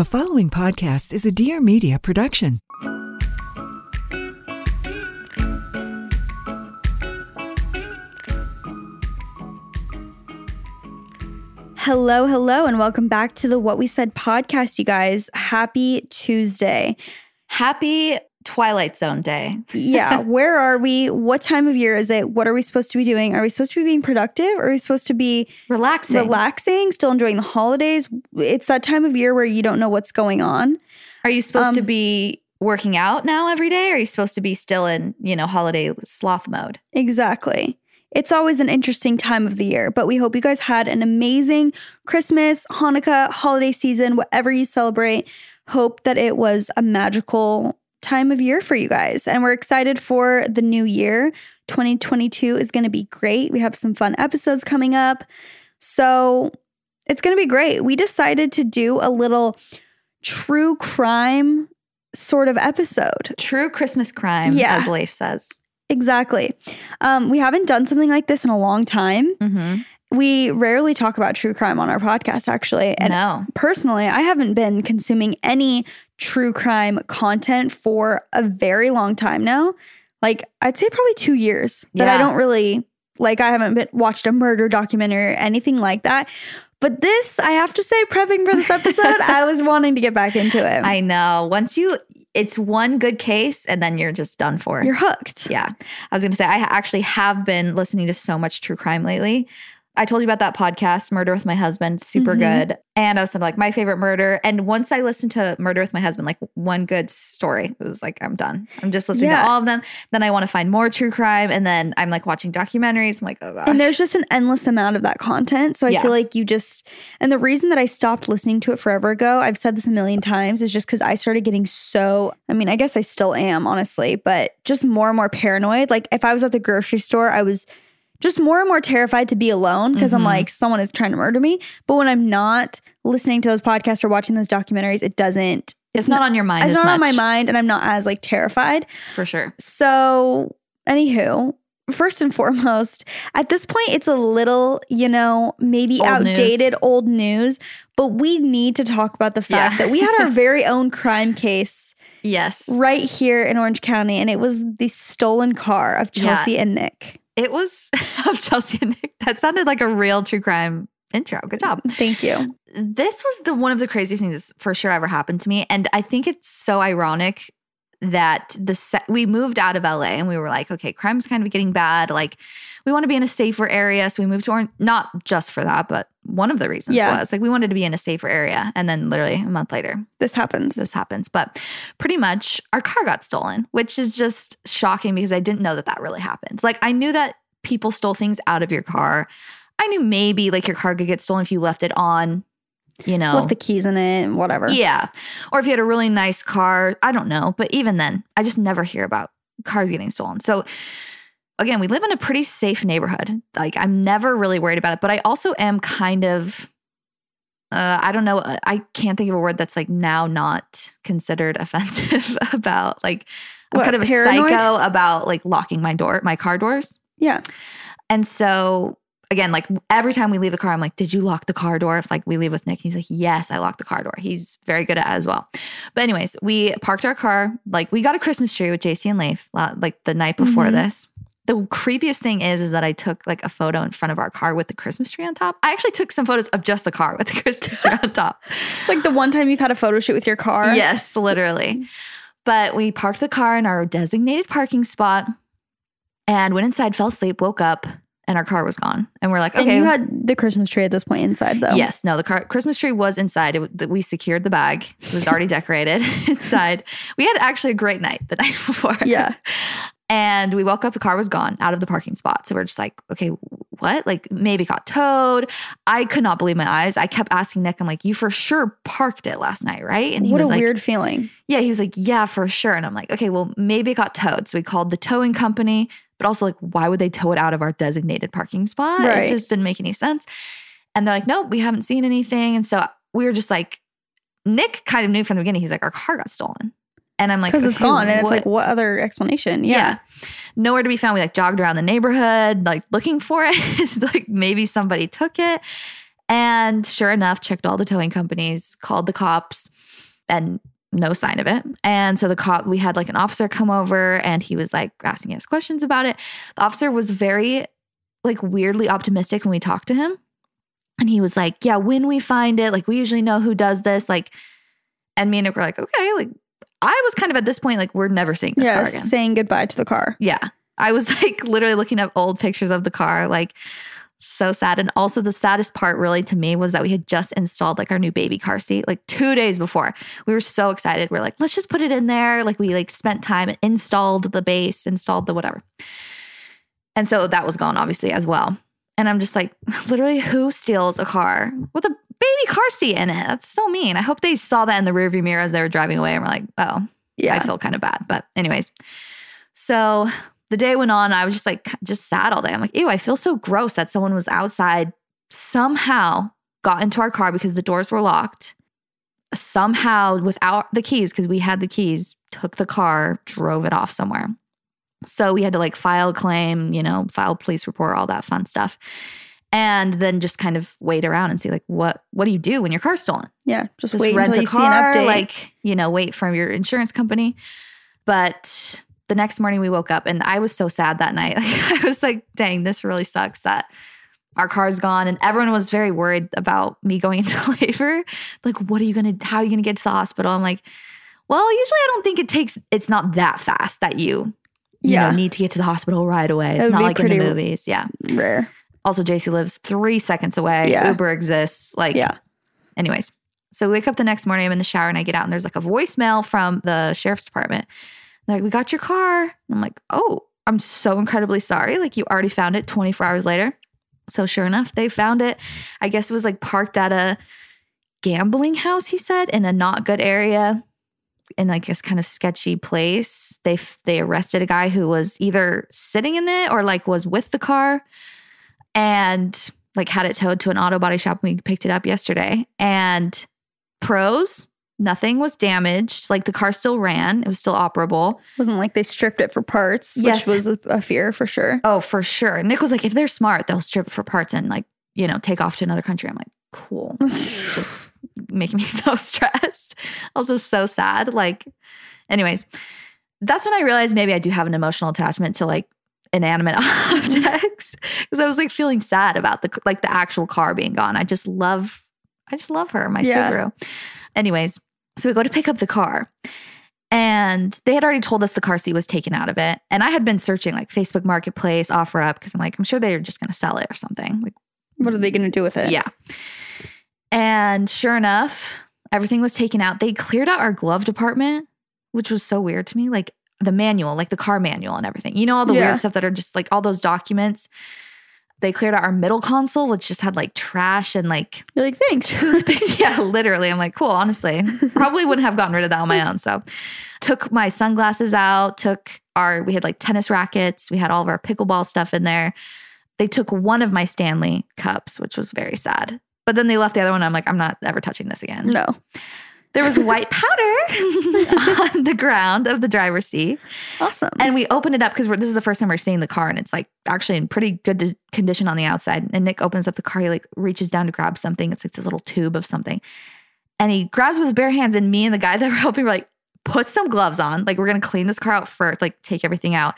The following podcast is a Dear Media production. Hello, hello, and welcome back to the What We Said podcast, you guys. Happy Tuesday. Happy Twilight Zone Day. Yeah, where are we? What time of year is it? What are we supposed to be doing? Are we supposed to be being productive? Or are we supposed to be Relaxing. relaxing, still enjoying the holidays? It's that time of year where you don't know what's going on. Are you supposed to Um, be working out now every day? Or are you supposed to be still in, you know, holiday sloth mode? Exactly. It's always an interesting time of the year, but we hope you guys had an amazing Christmas, Hanukkah, holiday season, whatever you celebrate. Hope that it was a magical time of year for you guys. And we're excited for the new year. 2022 is going to be great. We have some fun episodes coming up. So it's going to be great. We decided to do a little true crime sort of episode. True Christmas crime, Yeah. as Leif says. Exactly. Um, we haven't done something like this in a long time. Mm-hmm. We rarely talk about true crime on our podcast, actually. And no. personally, I haven't been consuming any true crime content for a very long time now. Like, I'd say probably two years that I don't really like. I haven't been watched a murder documentary or anything like that. But this, I have to say, prepping for this episode, I was wanting to get back into it. I know. Once you, it's one good case and then you're just done for. You're hooked. yeah. I was going to say, I actually have been listening to so much true crime lately. I told you about that podcast, Murder with My Husband, super Mhm. good. And I was like, my favorite murder. And once I listened to Murder with My Husband, like one good story, it was like, I'm done. I'm just listening Yeah. to all of them. Then I want to find more true crime. And then I'm like watching documentaries. I'm like, oh gosh. And there's just an endless amount of that content. So I Yeah. feel like you just, and the reason that I stopped listening to it forever ago, I've said this a million times, is just because I started getting so, I mean, I guess I still am, honestly, but just more and more paranoid. Like if I was at the grocery store, I was just more and more terrified to be alone because I'm Mhm. like, someone is trying to murder me. But when I'm not listening to those podcasts or watching those documentaries, it doesn't, it's not on your mind. it's not on my mind and I'm not as like terrified. For sure. So, anywho, first and foremost, at this point, it's a little, you know, maybe Old news. outdated old news, but we need to talk about the fact Yeah. that we had our very own crime case Yes. right here in Orange County, and it was the stolen car of Yeah. Chelsey and Nick. It was of Chelsey and Nick. That sounded like a real true crime intro. Good job. Thank you. this was the one of the craziest things that's for sure ever happened to me and i think it's so ironic that the se- we moved out of LA and we were like okay crime's kind of getting bad like we want to be in a safer area so we moved to Orange not just for that but one of the reasons Yeah. was like we wanted to be in a safer area and then literally a month later This happens. this happens but pretty much our car got stolen which is just shocking because I didn't know that that really happened like I knew that people stole things out of your car I knew maybe like your car could get stolen if you left it on you know Left the keys in it, and whatever. yeah. Or if you had a really nice car, I don't know. But even then, I just never hear about cars getting stolen. So again, we live in a pretty safe neighborhood. Like I'm never really worried about it. But I also am kind of uh, I don't know. I can't think of a word that's like now not considered offensive about like I'm What, kind of a paranoid? psycho about like locking my door, my car doors. Yeah. And so again, like every time we leave the car, I'm like, did you lock the car door? If like we leave with Nick, he's like, yes, I locked the car door. He's very good at as well. But anyways, we parked our car. Like we got a Christmas tree with Jaci and Leif uh, like the night before Mhm. this. The creepiest thing is, is that I took like a photo in front of our car with the Christmas tree on top. I actually took some photos of just the car with the Christmas tree on top. Like the one time you've had a photo shoot with your car. Yes, literally. But we parked the car in our designated parking spot and went inside, fell asleep, woke up, and our car was gone. And we're like, okay. And you had the Christmas tree at this point inside, though. Yes, no, the car, Christmas tree was inside. It, we secured the bag. It was already decorated inside. We had actually a great night the night before. Yeah. And we woke up, the car was gone out of the parking spot. So we're just like, okay, what? Like maybe got towed. I could not believe my eyes. I kept asking Nick, I'm like, you for sure parked it last night, right? And he what a like, weird feeling. yeah, he was like, yeah, for sure. And I'm like, okay, well, maybe it got towed. So we called the towing company, but also like, why would they tow it out of our designated parking spot? Right. It just didn't make any sense. And they're like, nope, we haven't seen anything. And so we were just like, Nick kind of knew from the beginning. He's like, our car got stolen. And I'm like, Because it's okay, gone. And it's what- like, what other explanation? yeah. Yeah. Nowhere to be found. We like jogged around the neighborhood, like looking for it. like maybe somebody took it. And sure enough, checked all the towing companies, called the cops, and no sign of it. And so the cop, we had like an officer come over and he was like asking us questions about it. The officer was very like weirdly optimistic when we talked to him. And he was like, Yeah, when we find it, like we usually know who does this. Like, and me and Nick were like, Okay, like I was kind of at this point, like, we're never seeing this yeah, car again. saying goodbye to the car. Yeah. I was like literally looking up old pictures of the car, like so sad. And also the saddest part really to me was that we had just installed like our new baby car seat like two days before. We were so excited. We are like, let's just put it in there. Like we like spent time, installed the base, installed the whatever. And so that was gone obviously as well. And I'm just like, literally, who steals a car with a baby car seat in it? That's so mean. I hope they saw that in the rearview mirror as they were driving away and were like, oh, Yeah. I feel kind of bad. But, anyways, so the day went on. I was just like, just sad all day. I'm like, ew, I feel so gross that someone was outside, somehow got into our car because the doors were locked, somehow without the keys, because we had the keys, took the car, drove it off somewhere. So we had to like file a claim, you know, file police report, all that fun stuff. And then just kind of wait around and see like what what do you do when your car's stolen? Yeah. Just, just wait rent until a you car, see an update. like you know, wait from your insurance company. But the next morning we woke up and I was so sad that night. Like, I was like, dang, this really sucks that our car's gone. And everyone was very worried about me going into labor. Like, what are you gonna how are you gonna get to the hospital? I'm like, well, usually I don't think it takes it's not that fast that you you Yeah. know, need to get to the hospital right away. It's not like in the movies. Yeah. Rare. Also, Jaci lives three seconds away. Yeah. Uber exists. Like, Yeah. anyways. So we wake up the next morning, I'm in the shower and I get out and there's like a voicemail from the sheriff's department. They're like, we got your car. And I'm like, oh, I'm so incredibly sorry. Like you already found it 24 hours later. So sure enough, they found it. I guess it was like parked at a gambling house, he said, in a not good area in like this kind of sketchy place. They they arrested a guy who was either sitting in it or like was with the car and like had it towed to an auto body shop. We picked it up yesterday. And pros, nothing was damaged. Like the car still ran. It was still operable. Wasn't like they stripped it for parts, Yes. which was a, a fear for sure. Oh, for sure. Nick was like, if they're smart, they'll strip it for parts and like, you know, take off to another country. I'm like, cool. Just making me so stressed. Also so sad. Like, anyways, that's when I realized maybe I do have an emotional attachment to like inanimate objects. Because I was like feeling sad about the like the actual car being gone. I just love, I just love her, my Yeah. Subaru. Anyways, so we go to pick up the car. And they had already told us the car seat was taken out of it. And I had been searching like Facebook Marketplace, OfferUp, because I'm like, I'm sure they're just gonna sell it or something. Like, What are they going to do with it? yeah. And sure enough, everything was taken out. They cleared out our glove department, which was so weird to me. Like the manual, like the car manual and everything. You know, all the Yeah. weird stuff that are just like all those documents. They cleared out our middle console, which just had like trash and like You're like, thanks. toothpicks. yeah, literally. I'm like, cool, honestly. Probably wouldn't have gotten rid of that on my own. So took my sunglasses out, took our, we had like tennis rackets, we had all of our pickleball stuff in there. They took one of my Stanley cups, which was very sad. But then they left the other one. I'm like, I'm not ever touching this again. no. There was white powder on the ground of the driver's seat. Awesome. And we opened it up because this is the first time we're seeing the car, and it's like actually in pretty good condition on the outside. And Nick opens up the car, he like reaches down to grab something. It's like this little tube of something, and he grabs with his bare hands. And me and the guy that were helping were like, put some gloves on. Like we're gonna clean this car out first, like take everything out,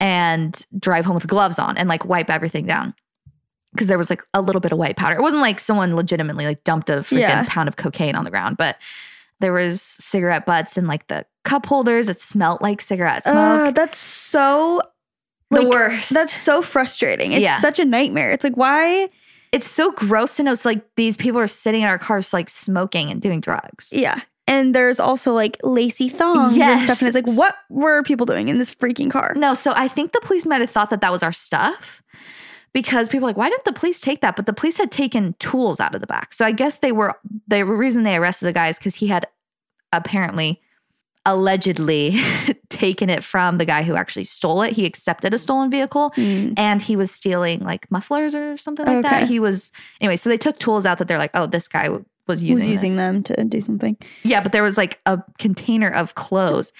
and drive home with gloves on, and like wipe everything down. Because there was like a little bit of white powder. It wasn't like someone legitimately like dumped a freaking Yeah. pound of cocaine on the ground, but there was cigarette butts and like the cup holders that smelt like cigarette smoke. Uh, that's so the worst. That's so frustrating. It's Yeah. such a nightmare. It's like why? it's so gross to know. It's like these people are sitting in our cars, like smoking and doing drugs. Yeah. And there's also like lacy thongs and Yes. stuff. And it's like, what were people doing in this freaking car? No, so I think the police might have thought that that was our stuff because people like, why didn't the police take that? But the police had taken tools out of the back. So I guess they were the reason they arrested the guy is because he had apparently allegedly taken it from the guy who actually stole it. He accepted a stolen vehicle Hmm. and he was stealing like mufflers or something like that. He was anyway. So they took tools out that they're like, oh, this guy was using was using this. them to do something. Yeah, but there was like a container of clothes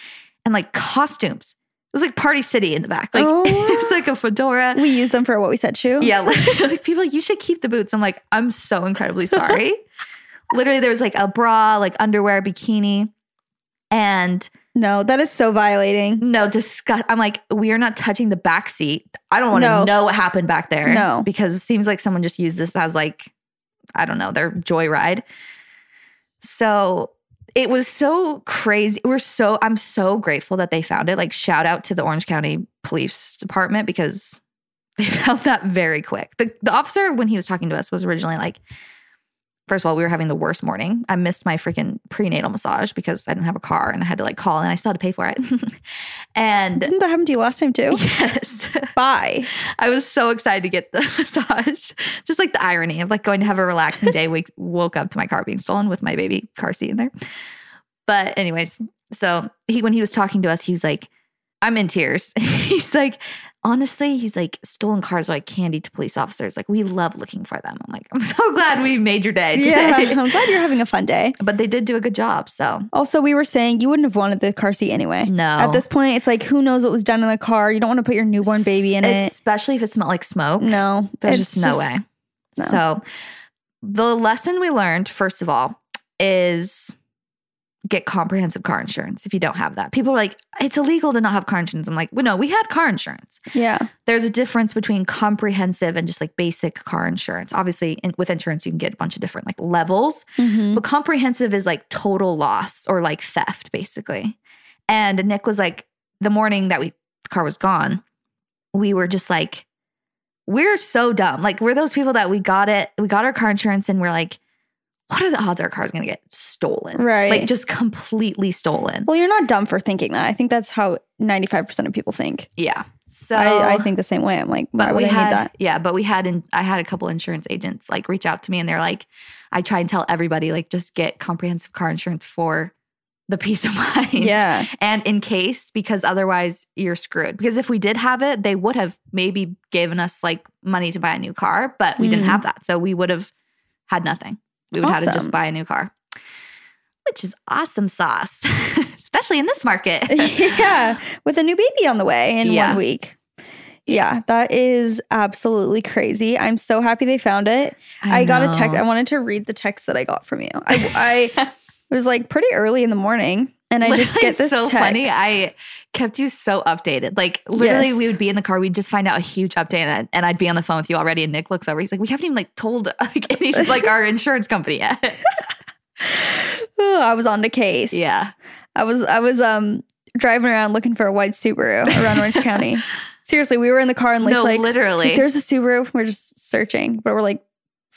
and like costumes was like Party City in the back. Like Oh. it's like a oh. fedora. We use them for what we said shoe. Yeah, literally, like people like you should keep the boots. I'm like, I'm so incredibly sorry. literally, there was like a bra, like underwear, bikini, and No, that is so violating. no disgust. I'm like, we are not touching the back seat. I don't want to No. know what happened back there. No. because it seems like someone just used this as like, I don't know, their joyride. So it was so crazy. We're so I'm so grateful that they found it. Like shout out to the Orange County Police Department because they found that very quick. The the officer when he was talking to us was originally like First of all, we were having the worst morning. I missed my freaking prenatal massage because I didn't have a car and I had to like call and I still had to pay for it. and Didn't that happen to you last time too? yes, Bye. I was so excited to get the massage. Just like the irony of like going to have a relaxing day. Wake, woke up to my car being stolen with my baby car seat in there. But anyways, so he when he was talking to us, he was like, "I'm in tears." he's like, honestly, he's like, stolen cars are like candy to police officers. Like we love looking for them. I'm like, I'm so glad we made your day. Yeah, I'm glad you're having a fun day. but they did do a good job. So Also, we were saying you wouldn't have wanted the car seat anyway. no, At this point, it's like who knows what was done in the car. You don't want to put your newborn baby in it. especially if it smelled like smoke. No, There's just no way. no. So, the lesson we learned, first of all, is get comprehensive car insurance if you don't have that. People are like, it's illegal to not have car insurance. I'm like, well, no, we had car insurance. Yeah, There's a difference between comprehensive and just like basic car insurance. Obviously, in, with insurance, you can get a bunch of different like levels, Mhm. but comprehensive is like total loss or like theft, basically. And Nick was like, the morning that we the car was gone, we were just like, we're so dumb. Like we're those people that we got it, we got our car insurance, and we're like, what are the odds our car's gonna get stolen? Right. Like just completely stolen. Well, you're not dumb for thinking that. I think that's how 95% of people think. yeah. So I, I think the same way. I'm like, but we had need that? yeah, but we had in, I had a couple insurance agents like reach out to me and they're like, I try and tell everybody like just get comprehensive car insurance for the peace of mind. Yeah. And in case, because otherwise you're screwed. Because if we did have it, they would have maybe given us like money to buy a new car, but we didn't Mm. have that. So we would have had nothing. We would have had to just buy a new car, which is awesome sauce, especially in this market. yeah, with a new baby on the way in Yeah. one week. Yeah, that is absolutely crazy. I'm so happy they found it. I, got a text. I wanted to read the text that I got from you. I, I it was like pretty early in the morning, and I just Literally, get it's this so text. funny. I kept you so updated. Like literally, Yes. we would be in the car. We'd just find out a huge update, and, I'd- and I'd be on the phone with you already. And Nick looks over. He's like, "We haven't even like told like any like our insurance company yet." Oh, I was on the case. yeah, I was I was um driving around looking for a white Subaru around Orange County. Seriously, we were in the car and like, no, like, literally. like, there's a Subaru. We're just searching, but we're like,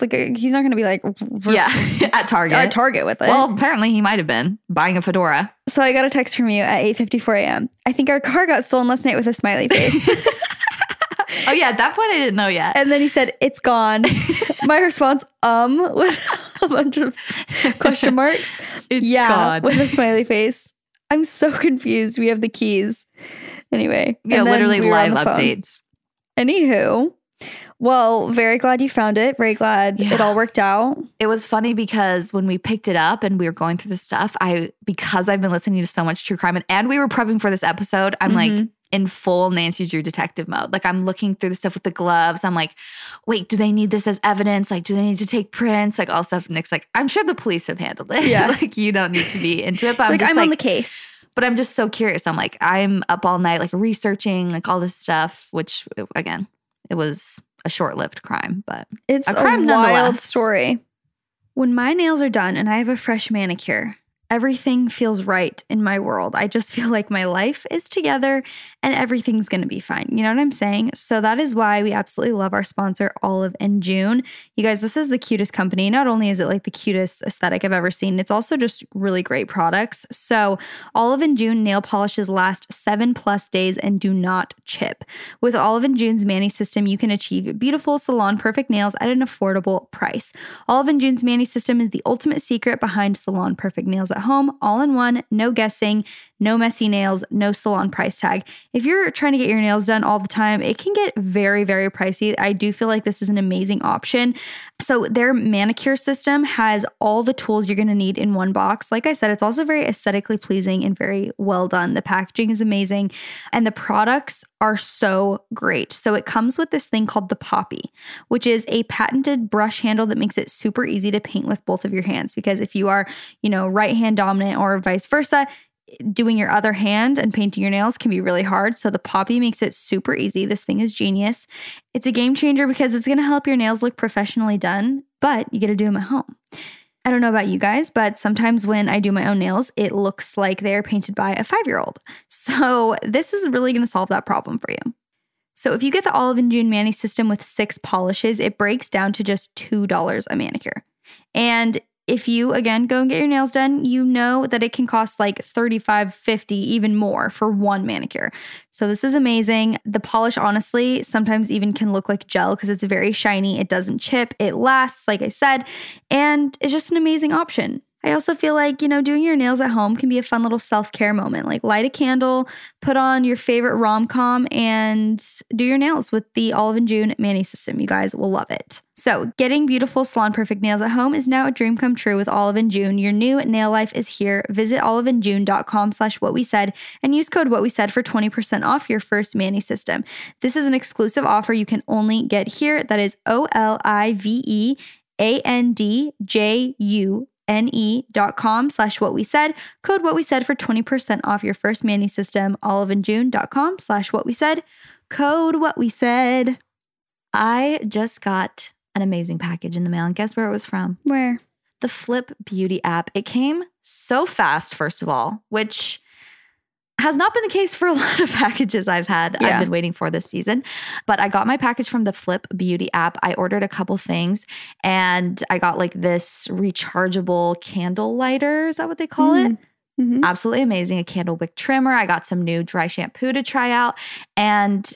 like uh, he's not gonna be like, yeah, at Target. at Target with it. Well, apparently he might have been buying a fedora. so I got a text from you at 8:54 a.m. I think our car got stolen last night with a smiley face, Oh yeah, at that point I didn't know yet. and then he said it's gone. My response, um, with a bunch of question marks. It's yeah, gone. with a smiley face. I'm so confused. We have the keys. Anyway, yeah, literally we live updates. Anywho, well, very glad you found it. Very glad it all worked out. It was funny because when we picked it up and we were going through the stuff, I because I've been listening to so much true crime and, and we were prepping for this episode, I'm like Mhm. in full Nancy Drew detective mode. Like I'm looking through the stuff with the gloves. I'm like, wait, do they need this as evidence? Like, do they need to take prints? Like all stuff. Nick's like, I'm sure the police have handled it. Yeah. like you don't need to be into it. But I'm like just I'm like, on the case. but I'm just so curious. I'm like, I'm up all night, like researching like all this stuff, which again, it was a short-lived crime, but It's A a, crime wild story. When my nails are done and I have a fresh manicure, everything feels right in my world. I just feel like my life is together and everything's going to be fine. You know what I'm saying? So that is why we absolutely love our sponsor, Olive and June. You guys, this is the cutest company. Not only is it like the cutest aesthetic I've ever seen, it's also just really great products. So, Olive and June nail polishes last seven plus days and do not chip. With Olive and June's Mani system, you can achieve beautiful salon perfect nails at an affordable price. Olive and June's Mani system is the ultimate secret behind salon perfect nails at home, all in one, no guessing, no messy nails, no salon price tag. If you're trying to get your nails done all the time, it can get very, very pricey. I do feel like this is an amazing option. So, their manicure system has all the tools you're gonna need in one box. Like I said, it's also very aesthetically pleasing and very well done. The packaging is amazing, and the products are so great. So, it comes with this thing called the Poppy, which is a patented brush handle that makes it super easy to paint with both of your hands. Because if you are, you know, right hand dominant or vice versa, doing your other hand and painting your nails can be really hard. So the Poppy makes it super easy. This thing is genius. It's a game changer because it's going to help your nails look professionally done, but you get to do them at home. I don't know about you guys, but sometimes when I do my own nails, it looks like they're painted by a five year old. So, this is really going to solve that problem for you. So, if you get the Olive and June Mani system with six polishes, it breaks down to just $2 a manicure. And if you again go and get your nails done, you know that it can cost like 35, 50, even more for one manicure. So this is amazing. The polish honestly sometimes even can look like gel because it's very shiny, it doesn't chip, it lasts like I said, and it's just an amazing option. I also feel like, you know, doing your nails at home can be a fun little self care moment. Like light a candle, put on your favorite rom com, and do your nails with the Olive and June Mani system. You guys will love it. So, getting beautiful salon perfect nails at home is now a dream come true with Olive and June. Your new nail life is here. Visit oliveandjune.com slash what we said and use code what we said for 20% off your first Mani system. This is an exclusive offer you can only get here. That is O L I V E A N D J U ne.com slash what we said. Code what we said for 20% off your first Mani system. Oliveandjune.com slash what we said. Code what we said. I just got an amazing package in the mail. And guess where it was from? Where? The Flip Beauty app. It came so fast, first of all, which has not been the case for a lot of packages I've had. Yeah. I've been waiting for this season. But I got my package from the Flip Beauty app. I ordered a couple things and I got like this rechargeable candle lighter. Is that what they call it? Mhm. Absolutely amazing. A candle wick trimmer. I got some new dry shampoo to try out. And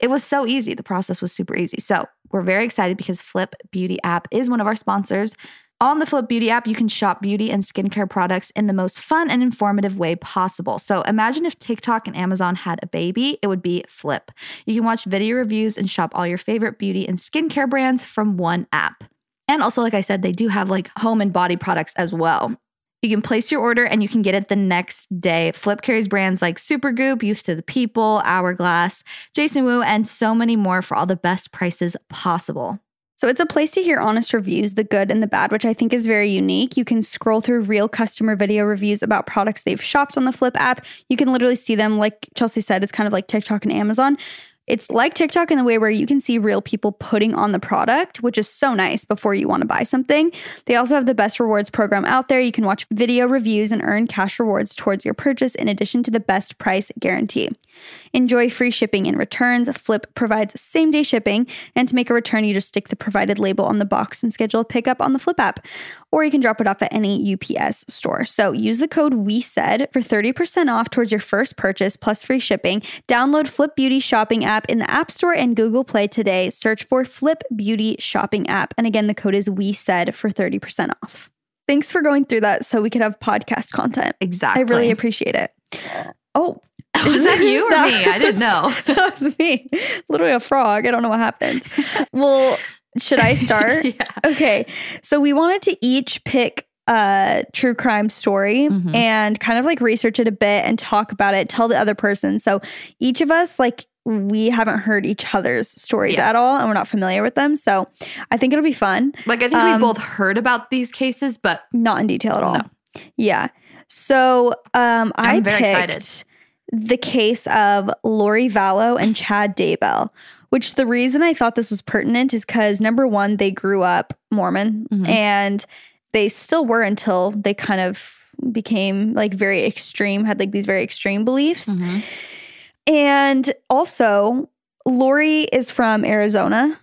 it was so easy. The process was super easy. So we're very excited because Flip Beauty app is one of our sponsors. On the Flip Beauty app, you can shop beauty and skincare products in the most fun and informative way possible. So imagine if TikTok and Amazon had a baby, it would be Flip. You can watch video reviews and shop all your favorite beauty and skincare brands from one app. And also, like I said, they do have like home and body products as well. You can place your order and you can get it the next day. Flip carries brands like Supergoop, Youth to the People, Hourglass, Jason Wu, and so many more for all the best prices possible. So it's a place to hear honest reviews, the good and the bad, which I think is very unique. You can scroll through real customer video reviews about products they've shopped on the Flip app. You can literally see them, like Chelsey said, it's kind of like TikTok and Amazon. It's like TikTok in the way where you can see real people putting on the product, which is so nice before you want to buy something. They also have the best rewards program out there. You can watch video reviews and earn cash rewards towards your purchase in addition to the best price guarantee. Enjoy free shipping and returns. Flip provides same day shipping, and to make a return, you just stick the provided label on the box and schedule a pickup on the Flip app, or you can drop it off at any UPS store. So use the code we said for 30% off towards your first purchase plus free shipping. Download Flip Beauty shopping app in the App Store and Google Play today. Search for Flip Beauty shopping app, and again, the code is we said for 30% off. Thanks for going through that so we could have podcast content. Exactly. I really appreciate it. Oh, Was that you or That me? I didn't know. That was me. Literally a frog. I don't know what happened. well, should I start? yeah. Okay. So we wanted to each pick a true crime story Mhm. and kind of like research it a bit and talk about it, tell the other person. So each of us, like, we haven't heard each other's stories Yeah. at all and we're not familiar with them. So I think it'll be fun. Like I think Um, we both heard about these cases, but Not in detail at all. No. Yeah. So um, I I'm very picked excited. the case of Lori Vallow and Chad Daybell, which the reason I thought this was pertinent is because number one, they grew up Mormon Mhm. and they still were until they kind of became like very extreme, had like these very extreme beliefs. Mhm. And also, Lori is from Arizona.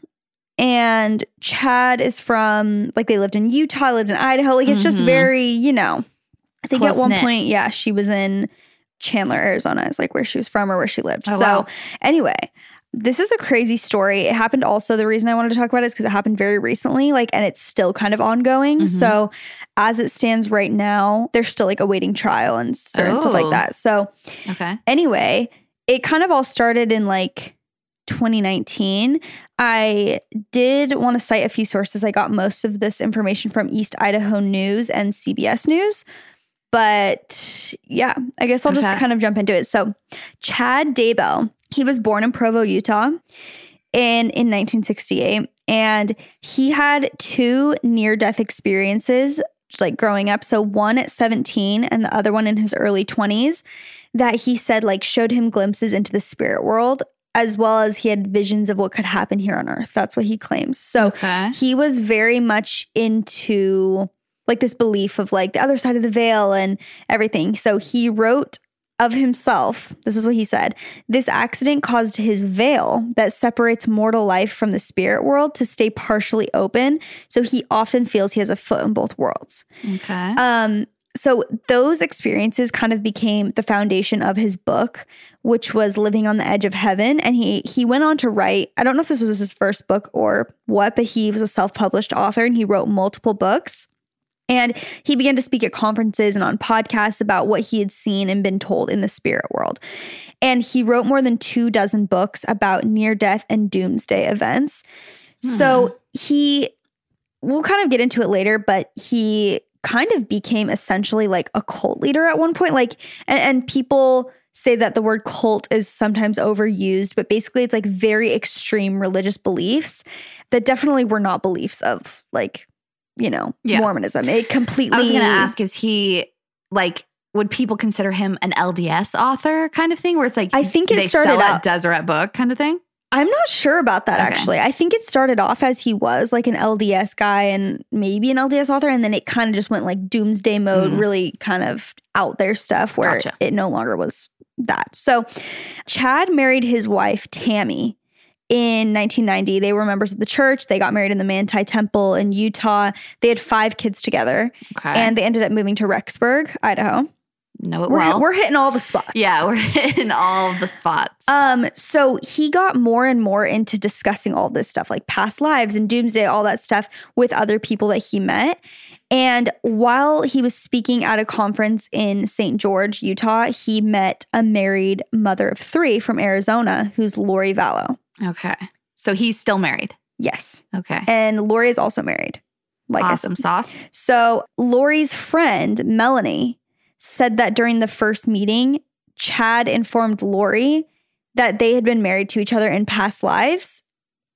And Chad is from like they lived in Utah, lived in Idaho. Like it's just Mhm. very, you know. I think at one Close-knit. point, yeah, she was in Chandler, Arizona, is like where she was from or where she lived. Oh, so wow. anyway, this is a crazy story. It happened also. The reason I wanted to talk about it is because it happened very recently, like, and it's still kind of ongoing. Mhm. So, as it stands right now, they're still like awaiting trial and certain stuff like Oh. that. So, Okay. anyway, it kind of all started in like 2019. I did want to cite a few sources. I got most of this information from East Idaho News and CBS News. But yeah, I guess I'll just kind of jump into it. So, Chad Daybell, he was born in Provo, Utah in in 1968 and he had two near death experiences like growing up so one at 17 and the other one in his early 20s that he said like showed him glimpses into the spirit world as well as he had visions of what could happen here on earth that's what he claims so Okay. he was very much into like this belief of like the other side of the veil and everything. So he wrote of himself, this is what he said this accident caused his veil that separates mortal life from the spirit world to stay partially open. So he often feels he has a foot in both worlds. Okay. Um, so those experiences kind of became the foundation of his book, which was Living on the Edge of Heaven. And he he went on to write, I don't know if this was his first book or what, but he was a self-published author and he wrote multiple books. And he began to speak at conferences and on podcasts about what he had seen and been told in the spirit world. And he wrote more than two dozen books about near death and doomsday events. So hmm. he, we'll kind of get into it later, but he kind of became essentially like a cult leader at one point. Like, and, and people say that the word cult is sometimes overused, but basically it's like very extreme religious beliefs that definitely were not beliefs of like, you know, Yeah. Mormonism. It completely. I was going to ask, is he like, would people consider him an LDS author kind of thing where it's like, I think it they started sell out- at Deseret Book kind of thing? I'm not sure about that Okay. actually. I think it started off as he was like an LDS guy and maybe an LDS author, and then it kind of just went like doomsday mode, Mhm. really kind of out there stuff where Gotcha. it no longer was that. So Chad married his wife, Tammy. In 1990, they were members of the church. They got married in the Manti Temple in Utah. They had five kids together, Okay. and they ended up moving to Rexburg, Idaho. Know it We're, well. we're hitting all the spots. yeah, we're hitting all the spots. Um, so he got more and more into discussing all this stuff, like past lives and doomsday, all that stuff with other people that he met. And while he was speaking at a conference in St. George, Utah, he met a married mother of three from Arizona who's Lori Vallow. okay. So he's still married. Yes. Okay. And Lori is also married. Like awesome sauce. So Lori's friend, Melanie, said that during the first meeting, Chad informed Lori that they had been married to each other in past lives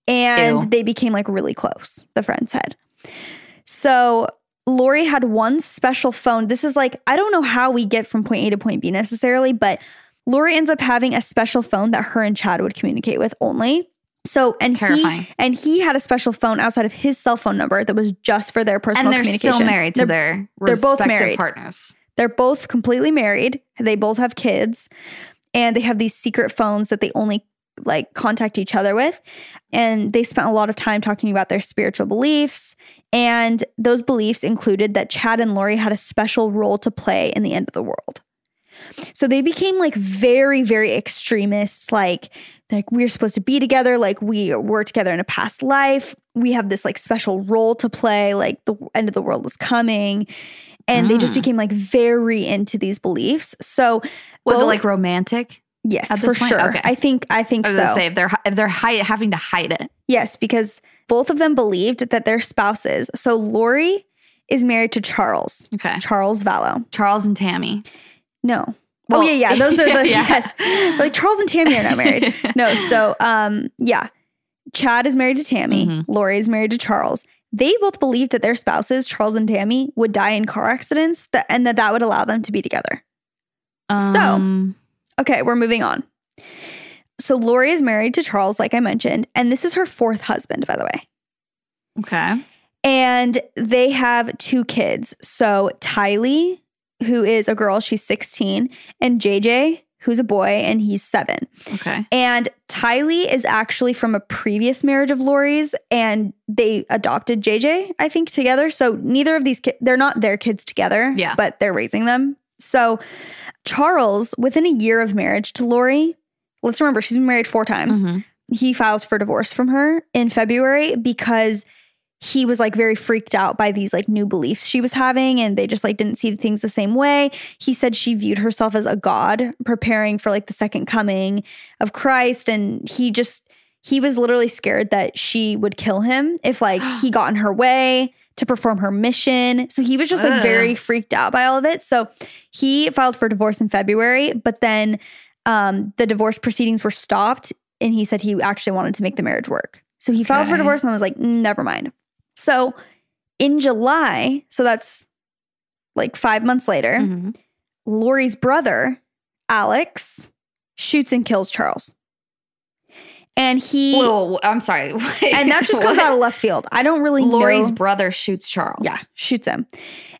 and Ew. they became like really close, the friend said. So Lori had one special phone. This is like, I don't know how we get from point A to point B necessarily, but Lori ends up having a special phone that her and Chad would communicate with only. So and Terrifying. he and he had a special phone outside of his cell phone number that was just for their personal And they're communication. still married to They're- their they're both married. partners. They're both completely married. They both have kids and they have these secret phones that they only like contact each other with. And they spent a lot of time talking about their spiritual beliefs. And those beliefs included that Chad and Lori had a special role to play in the end of the world. So they became like very, very extremists. Like, like we're supposed to be together. Like we were together in a past life. We have this like special role to play. Like the end of the world is coming. And they just Mm. became like very into these beliefs. So Was it like romantic? yes, at for point? sure. Okay. I think I think I was so. say if they're if they're hide, having to hide it. Yes, because both of them believed that their spouses. So Lori is married to Charles. Okay. Charles Vallow. Charles and Tammy. No. Well, oh yeah, yeah. Those are the yeah. yes. Like Charles and Tammy are not married. no. So um yeah. Chad is married to Tammy. Mhm. Lori is married to Charles. They both believed that their spouses, Charles and Tammy, would die in car accidents that, and that that would allow them to be together. Um, Okay, we're moving on. So Lori is married to Charles, like I mentioned, and this is her fourth husband, by the way. okay. And they have two kids. So Tylee, who is a girl, she's 16, and JJ, who's a boy, and he's seven. Okay. And Tylee is actually from a previous marriage of Lori's, and they adopted JJ, I think, together. So neither of these kids, they're not their kids together, Yeah. but they're raising them. So Charles, within a year of marriage to Lori, let's remember she's been married four times. Mhm. he files for divorce from her in February because he was like very freaked out by these like new beliefs she was having and they just like didn't see things the same way. He said she viewed herself as a god preparing for like the second coming of Christ and he just he was literally scared that she would kill him if like he got in her way to perform her mission. So he was just like Ugh. very freaked out by all of it. So he filed for divorce in February, but then um, the divorce proceedings were stopped and he said he actually wanted to make the marriage work. So he filed for divorce and I was like, "Mm, never mind. So in July, so that's like five months later, Mhm. Lori's brother, Alex, shoots and kills Charles. And he Whoa, I'm sorry. and that just comes out of left field. I don't really Lori's know. brother shoots Charles. Yeah, shoots him.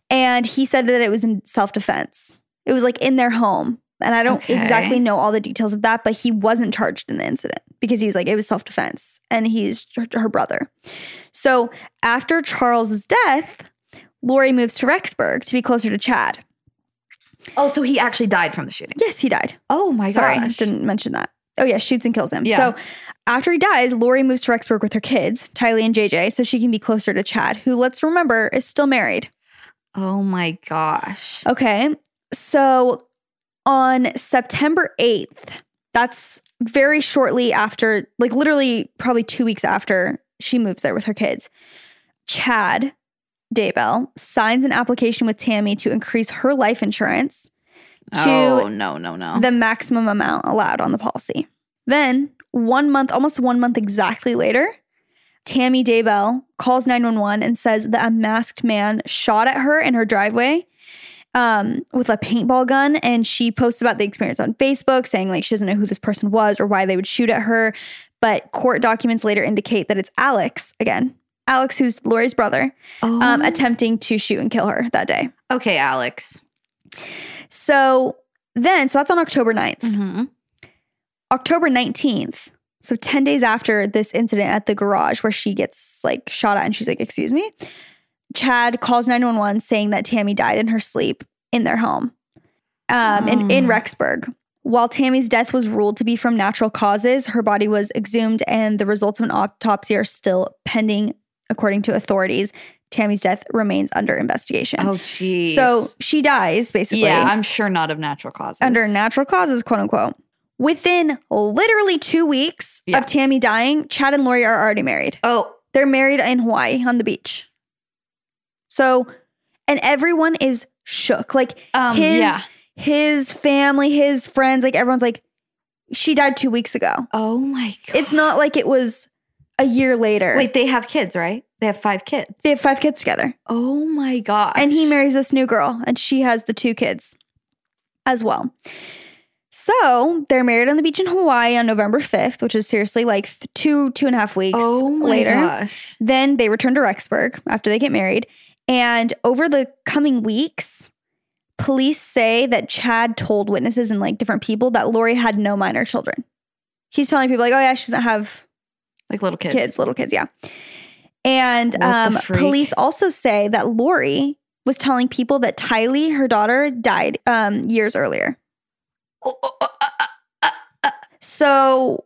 And he said that it was in self defense. It was like in their home. And I don't Okay. exactly know all the details of that, but he wasn't charged in the incident because he was like, it was self defense and he's her, her brother. So after Charles's death, Lori moves to Rexburg to be closer to Chad. Oh, so he actually died from the shooting. Yes, he died. Oh my Sorry, gosh. didn't mention that. Oh yeah, shoots and kills him. Yeah. So after he dies, Lori moves to Rexburg with her kids, Tylee and JJ, so she can be closer to Chad, who let's remember is still married. Oh my gosh. Okay. So on September 8th, that's very shortly after, like literally probably two weeks after she moves there with her kids, Chad Daybell signs an application with Tammy to increase her life insurance to oh no, no, no. the maximum amount allowed on the policy. Then, one month, almost one month exactly later, Tammy Daybell calls 911 and says that a masked man shot at her in her driveway um, with a paintball gun. And she posts about the experience on Facebook, saying like she doesn't know who this person was or why they would shoot at her. But court documents later indicate that it's Alex, again, Alex, who's Lori's brother, oh. um, attempting to shoot and kill her that day. okay, Alex. So then, so that's on October 9th. Mhm. October 19th, so 10 days after this incident at the garage where she gets like shot at and she's like, Excuse me, Chad calls 911 saying that Tammy died in her sleep in their home um, in, in Oh. Rexburg. While Tammy's death was ruled to be from natural causes, her body was exhumed and the results of an autopsy are still pending, according to authorities. Tammy's death remains under investigation. Oh geez. so she dies basically yeah, I'm sure not of natural causes. under natural causes, quote unquote. Within literally two weeks Yeah. of Tammy dying, Chad and Lori are already married. Oh, They're married in Hawaii on the beach. So, and everyone is shook. Like um, his yeah. his family, his friends, like everyone's like, she died two weeks ago. Oh my god. It's not like it was a year later. Wait, they have kids, right? They have five kids. they have five kids together. oh my god. And he marries this new girl, and she has the two kids as well. So they're married on the beach in Hawaii on November 5th, which is seriously like th- two, two and a half weeks Oh my later. gosh. Then they return to Rexburg after they get married. And over the coming weeks, police say that Chad told witnesses and like different people that Lori had no minor children. He's telling people, like, oh, yeah, she doesn't have Like little kids. kids, little kids, yeah. And um, police also say that Lori was telling people that Tylee, her daughter, died um, years earlier. Oh, oh, oh, uh, uh, So,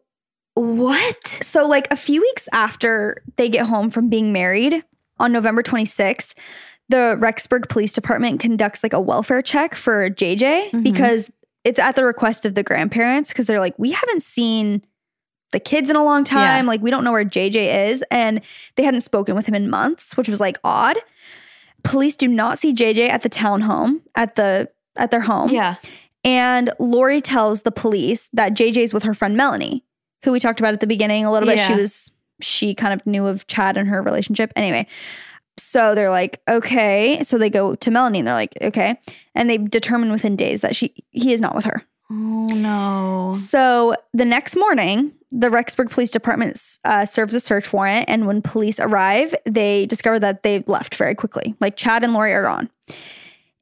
what? so like a few weeks after they get home from being married on November 26th, the Rexburg Police Department conducts like a welfare check for JJ Mhm. because it's at the request of the grandparents because they're like, we haven't seen the kids in a long time. Like, we don't know where JJ is. And they hadn't spoken with him in months, which was like odd. Police do not see JJ at the townhome at the at their home. Yeah. And Lori tells the police that JJ's with her friend Melanie, who we talked about at the beginning a little bit. She was she kind of knew of Chad and her relationship. Anyway, so they're like, okay. So they go to Melanie and they're like, okay. And they determine within days that she he is not with her. Oh no. So the next morning, the Rexburg Police Department uh, serves a search warrant, and when police arrive, they discover that they've left very quickly. Like Chad and Lori are gone.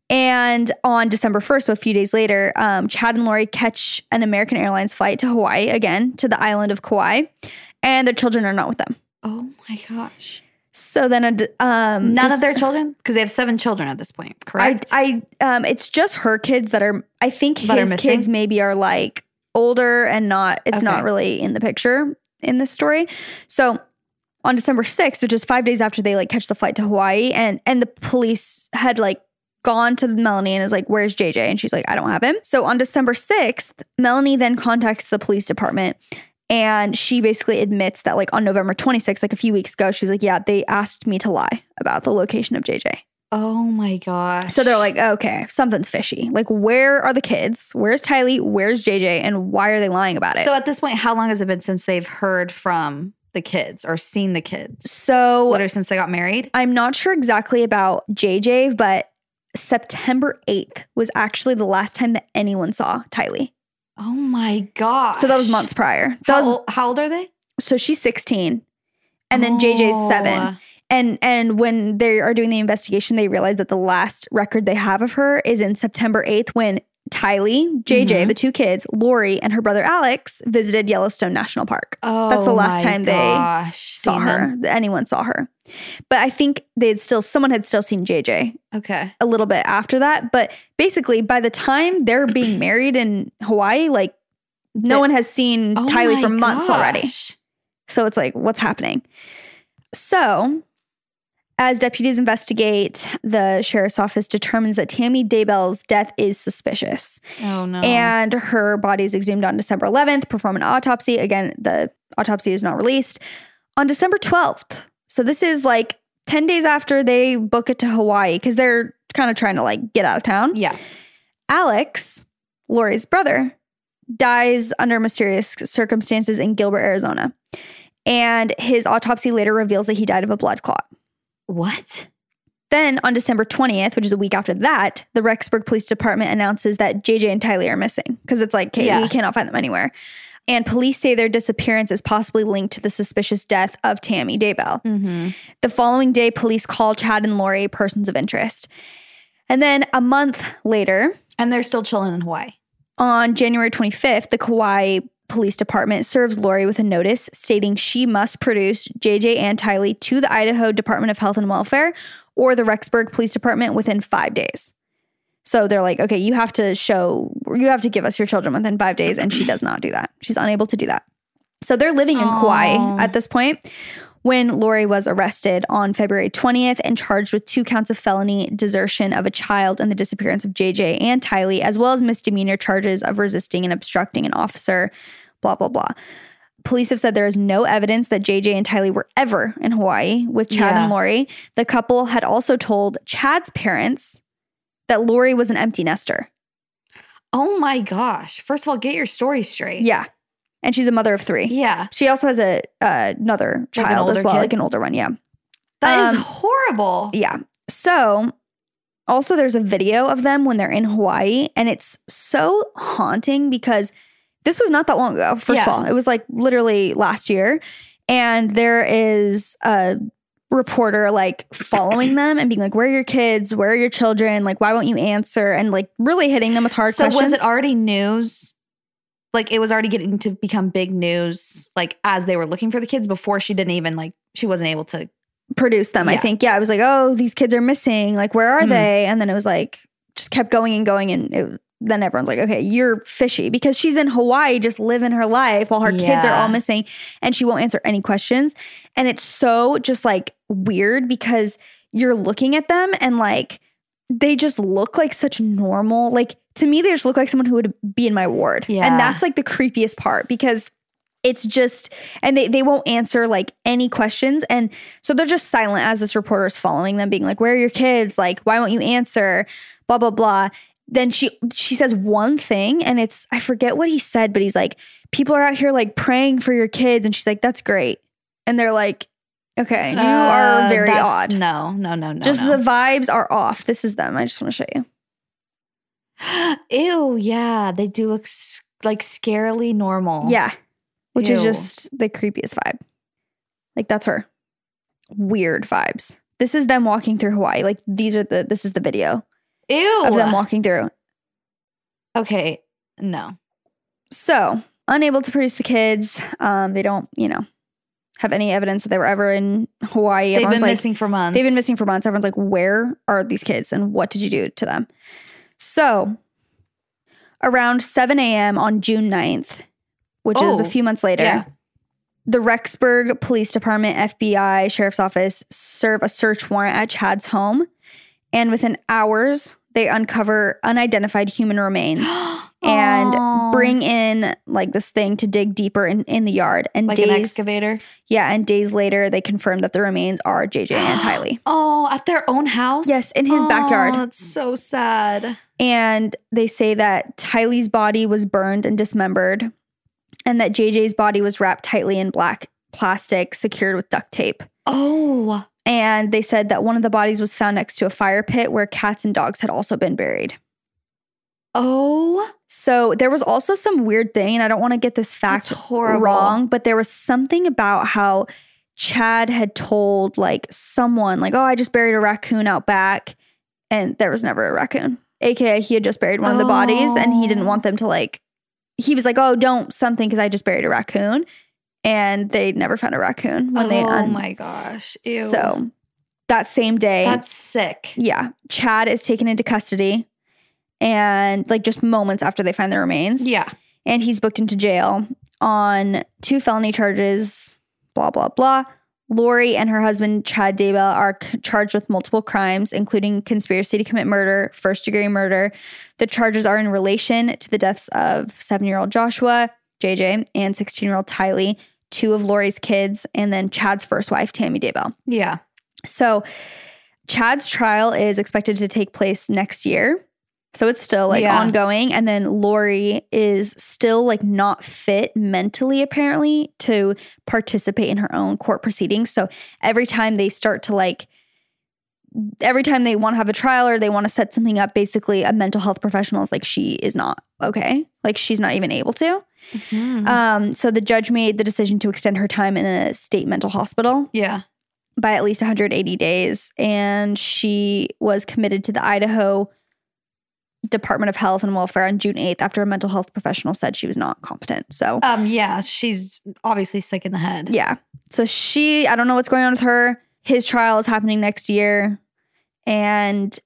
And on December 1st, so a few days later, um, Chad and Lori catch an American Airlines flight to Hawaii again to the island of Kauai, and their children are not with them. Oh my gosh. So then, a um, None just- of their children? Because they have seven children at this point, correct? I, um, it's just her kids that are. I think That his kids maybe are like older and not. It's not really in the picture. in this story. So on December 6th, which is five days after they like catch the flight to Hawaii, and and the police had like gone to Melanie and is like, Where's JJ? And she's like, I don't have him. So on December 6th, Melanie then contacts the police department and she basically admits that like on November 26th, like a few weeks ago, she was like, Yeah, they asked me to lie about the location of JJ. Oh my gosh. So they're like, okay, something's fishy. Like, where are the kids? Where's Tylee? Where's JJ? And why are they lying about it? So at this point, how long has it been since they've heard from the kids or seen the kids? so Literally since they got married? I'm not sure exactly about JJ, but September 8th was actually the last time that anyone saw Tylee. Oh my gosh. So that was months prior. That How, was, how old are they? so she's 16 and then JJ's 7. Oh. And and when they are doing the investigation, they realize that the last record they have of her is in September 8th when Tylee, JJ, Mhm. the two kids, Lori, and her brother Alex visited Yellowstone National Park. Oh, That's the last my time they gosh. Saw Seen her. them. Anyone saw her. But I think they'd still someone had still seen JJ Okay. a little bit after that. But basically, by the time they're being married in Hawaii, like no They- one has seen Oh Tylee for months already. So it's like, what's happening? So, as deputies investigate, the sheriff's office determines that Tammy Daybell's death is suspicious. Oh no. And her body is exhumed on December 11th, perform an autopsy. Again, the autopsy is not released. On December 12th. So, this is like 10 days after they book it to Hawaii because they're kind of trying to like get out of town. yeah. Alex, Lori's brother, dies under mysterious circumstances in Gilbert, Arizona. And his autopsy later reveals that he died of a blood clot. What? Then on December 20th, which is a week after that, the Rexburg Police Department announces that JJ and Tylee are missing because it's like, okay, Yeah. we cannot find them anywhere. And police say their disappearance is possibly linked to the suspicious death of Tammy Daybell. Mm-hmm. The following day, police call Chad and Lori persons of interest. And then a month later, And they're still chilling in Hawaii. On January 25th, the Kauai Police Department serves Lori with a notice stating she must produce JJ and Tylee to the Idaho Department of Health and Welfare or the Rexburg Police Department within five days. So they're like, okay, you have to show, you have to give us your children within five days. And she does not do that. She's unable to do that. So they're living in Kauai at this point when Lori was arrested on February 20th and charged with two counts of felony desertion of a child and the disappearance of JJ and Tylee, as well as misdemeanor charges of resisting and obstructing an officer, blah, blah, blah. Police have said there is no evidence that JJ and Tylee were ever in Hawaii with Chad Yeah. and Lori. The couple had also told Chad's parents that Lori was an empty nester. Oh my gosh. First of all, get your story straight. Yeah. And she's a mother of three. Yeah. She also has a uh, another Like an child as well, kid? like an older one. Yeah. That is Um, horrible. Yeah. So, also, there's a video of them when they're in Hawaii, and it's so haunting because this was not that long ago. First of Yeah. all, it was like literally last year. And there is a reporter like following them and being like, Where are your kids? Where are your children? Like, why won't you answer? And like really hitting them with hard so questions. was it already news? Like it was already getting to become big news, like as they were looking for the kids before she didn't even like she wasn't able to. produce them. I think, yeah, I was like, oh, these kids are missing. Like, where are Mhm. they? And then it was like, just kept going and going. And it, then everyone's like, okay, you're fishy because she's in Hawaii just living her life while her kids are all missing and she won't answer any questions. And it's so just like weird because you're looking at them and like, they just look like such normal, like to me, they just look like someone who would be in my ward. Yeah. And that's like the creepiest part because it's just and they, they won't answer like any questions. And so they're just silent as this reporter is following them being like where are your kids? Like why won't you answer? Blah blah blah. Then she she says one thing and it's i forget what he said but he's like people are out here like praying for your kids. And she's like that's great. And they're like okay you are Uh, very odd. No, no, no, no. just no. the vibes are off. This is them. I just want to show you. Ew, yeah, they do look s- like scarily normal. yeah which is just the creepiest vibe. Like that's her. Weird vibes. This is them walking through hawaii. Like these are the this is the video Ew. of them walking through. Okay, no. so unable to produce the kids. Um they don't you know have any evidence that they were ever in hawaii They've Everyone's been like- missing for months. they've been missing for months everyone's like where are these kids and what did you do to them so around 7 a.m on june 9th which is a Oh, few months later Yeah. the Rexburg Police Department, FBI, Sheriff's Office serve a search warrant at Chad's home. And within hours, they uncover unidentified human remains and bring in like this thing to dig deeper in, in the yard. And Like an days, excavator. yeah, and days later, they confirm that the remains are JJ and Tylee. Oh, at their own house? Yes, in his Oh, backyard. That's so sad. And they say that Tylee's body was burned and dismembered, and that JJ's body was wrapped tightly in black plastic, secured with duct tape. Oh. And they said that one of the bodies was found next to a fire pit where cats and dogs had also been buried. Oh. So there was also some weird thing, and I don't want to get this fact wrong, but there was something about how Chad had told like someone, like, oh, I just buried a raccoon out back, and there was never a raccoon. AKA, he had just buried one of the bodies, and he didn't Oh. want them to like, he was like, oh, don't something because I just buried a raccoon. And they never found a raccoon when they oh un- my gosh. Ew. So that same day, that's sick. yeah, Chad is taken into custody and like just moments after they find the remains. Yeah. And he's booked into jail on two felony charges, blah, blah, blah. Lori and her husband, Chad Daybell, are c- charged with multiple crimes, including conspiracy to commit murder, first degree murder. The charges are in relation to the deaths of seven year old Joshua, JJ, and 16 year old Tylee, two of Lori's kids, and then Chad's first wife, Tammy Daybell. Yeah. So Chad's trial is expected to take place next year. So it's still like Yeah. ongoing. And then Lori is still like not fit mentally, apparently, to participate in her own court proceedings. So every time they start to like, every time they want to have a trial or they want to set something up, basically a mental health professional is like, she is not okay. Like she's not even able to. Mhm. Um, so the judge made the decision to extend her time in a state mental hospital yeah. by at least 180 days. And she was committed to the Idaho Department of Health and Welfare on June 8th after a mental health professional said she was not competent. So, Um, yeah, she's obviously sick in the head. yeah. So she, I don't know what's going on with her. His trial is happening next year. And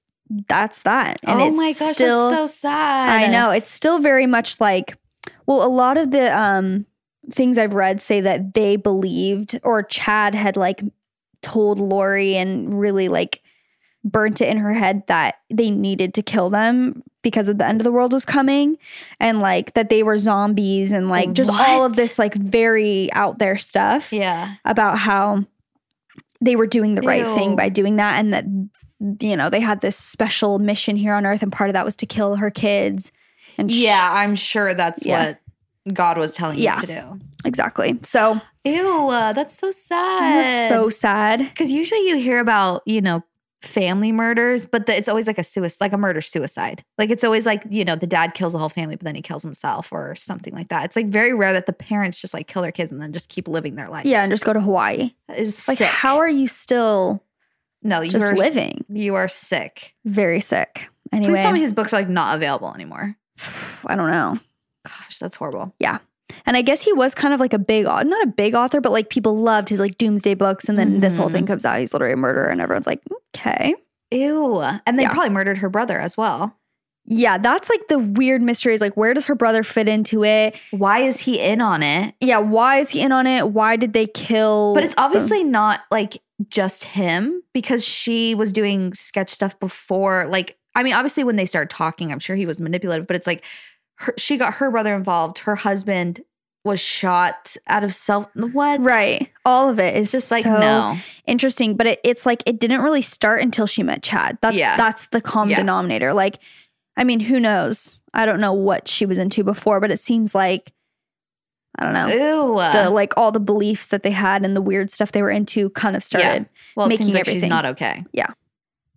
that's that. And oh it's my gosh, still, that's so sad. I know. It's still very much like, well, a lot of the um, things I've read say that they believed, or Chad had like told Lori and really like burnt it in her head that they needed to kill them because of the end of the world was coming and like that they were zombies and like just all of this like very out there stuff Yeah. about how they were doing the right thing by doing that and that you know they had this special mission here on earth and part of that was to kill her kids and sh- Yeah, I'm sure that's Yeah. what God was telling Yeah. you to do. exactly so Ew, uh, that's so sad. that's so sad because usually you hear about you know family murders, but the, it's always like a suicide, like a murder suicide. Like it's always like you know the dad kills the whole family, but then he kills himself or something like that. It's like very rare that the parents just like kill their kids and then just keep living their life. yeah and just go to hawaii That is like sick. how are you still no you just are living You are sick. very sick anyway Please tell me his books are like not available anymore. I don't know Gosh, that's horrible. Yeah. And i guess he was kind of like a big not a big author but like people loved his like doomsday books and then this whole thing mm-hmm. comes out he's literally a murderer and everyone's like okay Ew, and they Yeah. probably murdered her brother as well. yeah that's like the weird mystery is like where does her brother fit into it Why is he in on it? yeah why is he in on it why did they kill But it's obviously not like just him because she was doing sketch stuff before. Like, I mean, obviously when they started talking, I'm sure he was manipulative, but it's like her, she got her brother involved. Her husband was shot out of self. What? right all of it is It's just like, so no. interesting but it, it's like it didn't really start until she met chad that's Yeah. that's the common Yeah. denominator like i mean who knows i don't know what she was into before but it seems like i don't know Ew. the like all the beliefs that they had and the weird stuff they were into kind of started well, it making seems like she's everything. not okay.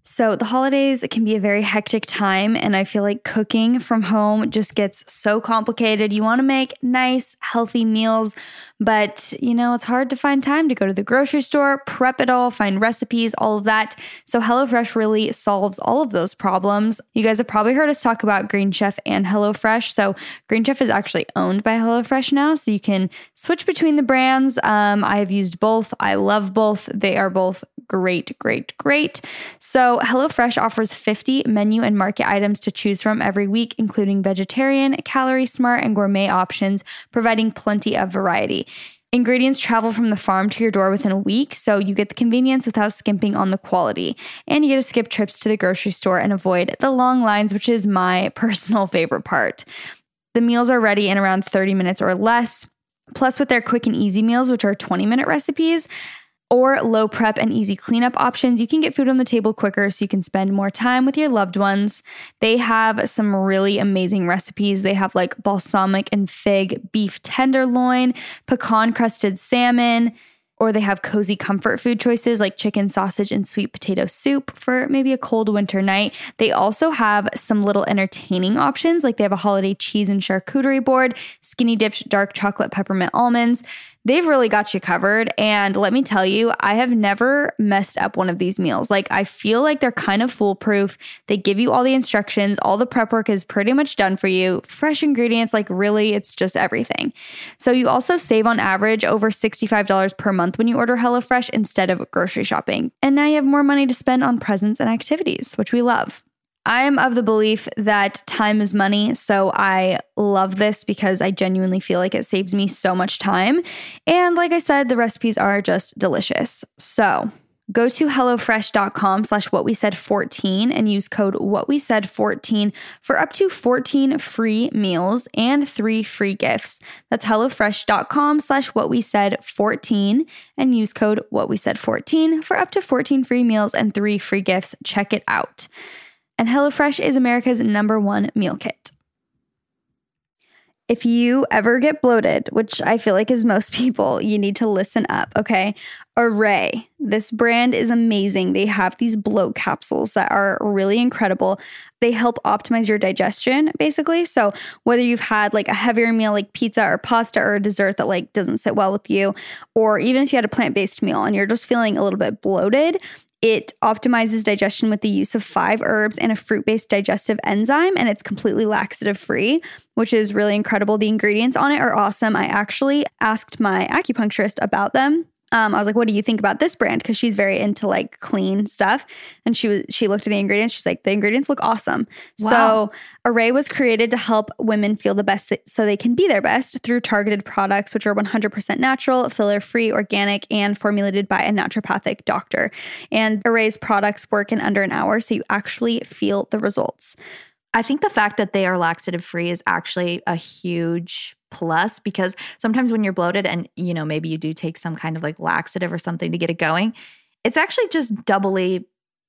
So the holidays can be a very hectic time and I feel like cooking from home just gets so complicated. You want to make nice, healthy meals, but you know, it's hard to find time to go to the grocery store, prep it all, find recipes, all of that. So HelloFresh really solves all of those problems. You guys have probably heard us talk about Green Chef and HelloFresh. So Green Chef is actually owned by HelloFresh now, so you can switch between the brands. Um, I have used both. I love both. They are both great, great, great. So, HelloFresh offers 50 menu and market items to choose from every week, including vegetarian, calorie smart, and gourmet options, providing plenty of variety. Ingredients travel from the farm to your door within a week, so you get the convenience without skimping on the quality. And you get to skip trips to the grocery store and avoid the long lines, which is my personal favorite part. The meals are ready in around 30 minutes or less. Plus, with their quick and easy meals, which are 20 minute recipes, or low prep and easy cleanup options, you can get food on the table quicker so you can spend more time with your loved ones. They have some really amazing recipes. They have like balsamic and fig beef tenderloin, pecan crusted salmon, or they have cozy comfort food choices like chicken sausage and sweet potato soup for maybe a cold winter night. They also have some little entertaining options, like they have a holiday cheese and charcuterie board, skinny dipped dark chocolate peppermint almonds they've really got you covered. And let me tell you, I have never messed up one of these meals. Like, I feel like they're kind of foolproof. They give you all the instructions, all the prep work is pretty much done for you. Fresh ingredients, like, really, it's just everything. So, you also save on average over $65 per month when you order HelloFresh instead of grocery shopping. And now you have more money to spend on presents and activities, which we love. I am of the belief that time is money. So I love this because I genuinely feel like it saves me so much time. And like I said, the recipes are just delicious. So go to hellofresh.com slash what we said 14 and use code what we said 14 for up to 14 free meals and three free gifts that's hellofresh.com slash what we said 14 and use code what we said 14 for up to 14 free meals and three free gifts check it out and HelloFresh is America's number one meal kit. If you ever get bloated, which I feel like is most people, you need to listen up, okay? Arrae. this brand is amazing. They have these bloat capsules that are really incredible. They help optimize your digestion, basically. So, whether you've had like a heavier meal like pizza or pasta or a dessert that like doesn't sit well with you, or even if you had a plant based meal and you're just feeling a little bit bloated, it optimizes digestion with the use of five herbs and a fruit based digestive enzyme, and it's completely laxative free, which is really incredible. The ingredients on it are awesome. I actually asked my acupuncturist about them um, I was like, "What do you think about this brand?" Because she's very into like clean stuff, and she was she looked at the ingredients. She's like, "The ingredients look awesome." Wow. So Arrae was created to help women feel the best, th- so they can be their best through targeted products, which are 100% natural, filler free, organic, and formulated by a naturopathic doctor. And Arrae's products work in under an hour, so you actually feel the results. I think the fact that they are laxative free is actually a huge plus because sometimes when you're bloated and you know maybe you do take some kind of like laxative or something to get it going, it's actually just doubly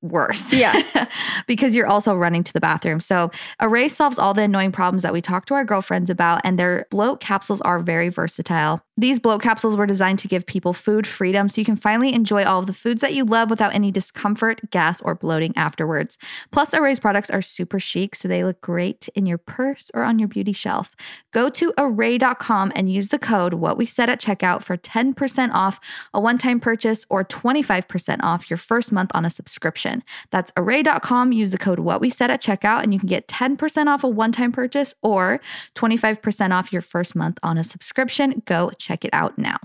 worse. Yeah. because you're also running to the bathroom. So, Arrae solves all the annoying problems that we talk to our girlfriends about, and their bloat capsules are very versatile. These bloat capsules were designed to give people food freedom so you can finally enjoy all of the foods that you love without any discomfort, gas, or bloating afterwards. Plus, Arrae's products are super chic, so they look great in your purse or on your beauty shelf. Go to arrae.com and use the code what we said at checkout for 10% off a one-time purchase or 25% off your first month on a subscription. That's arrae.com. Use the code what we said at checkout and you can get 10% off a one-time purchase or 25% off your first month on a subscription. Go check it out now.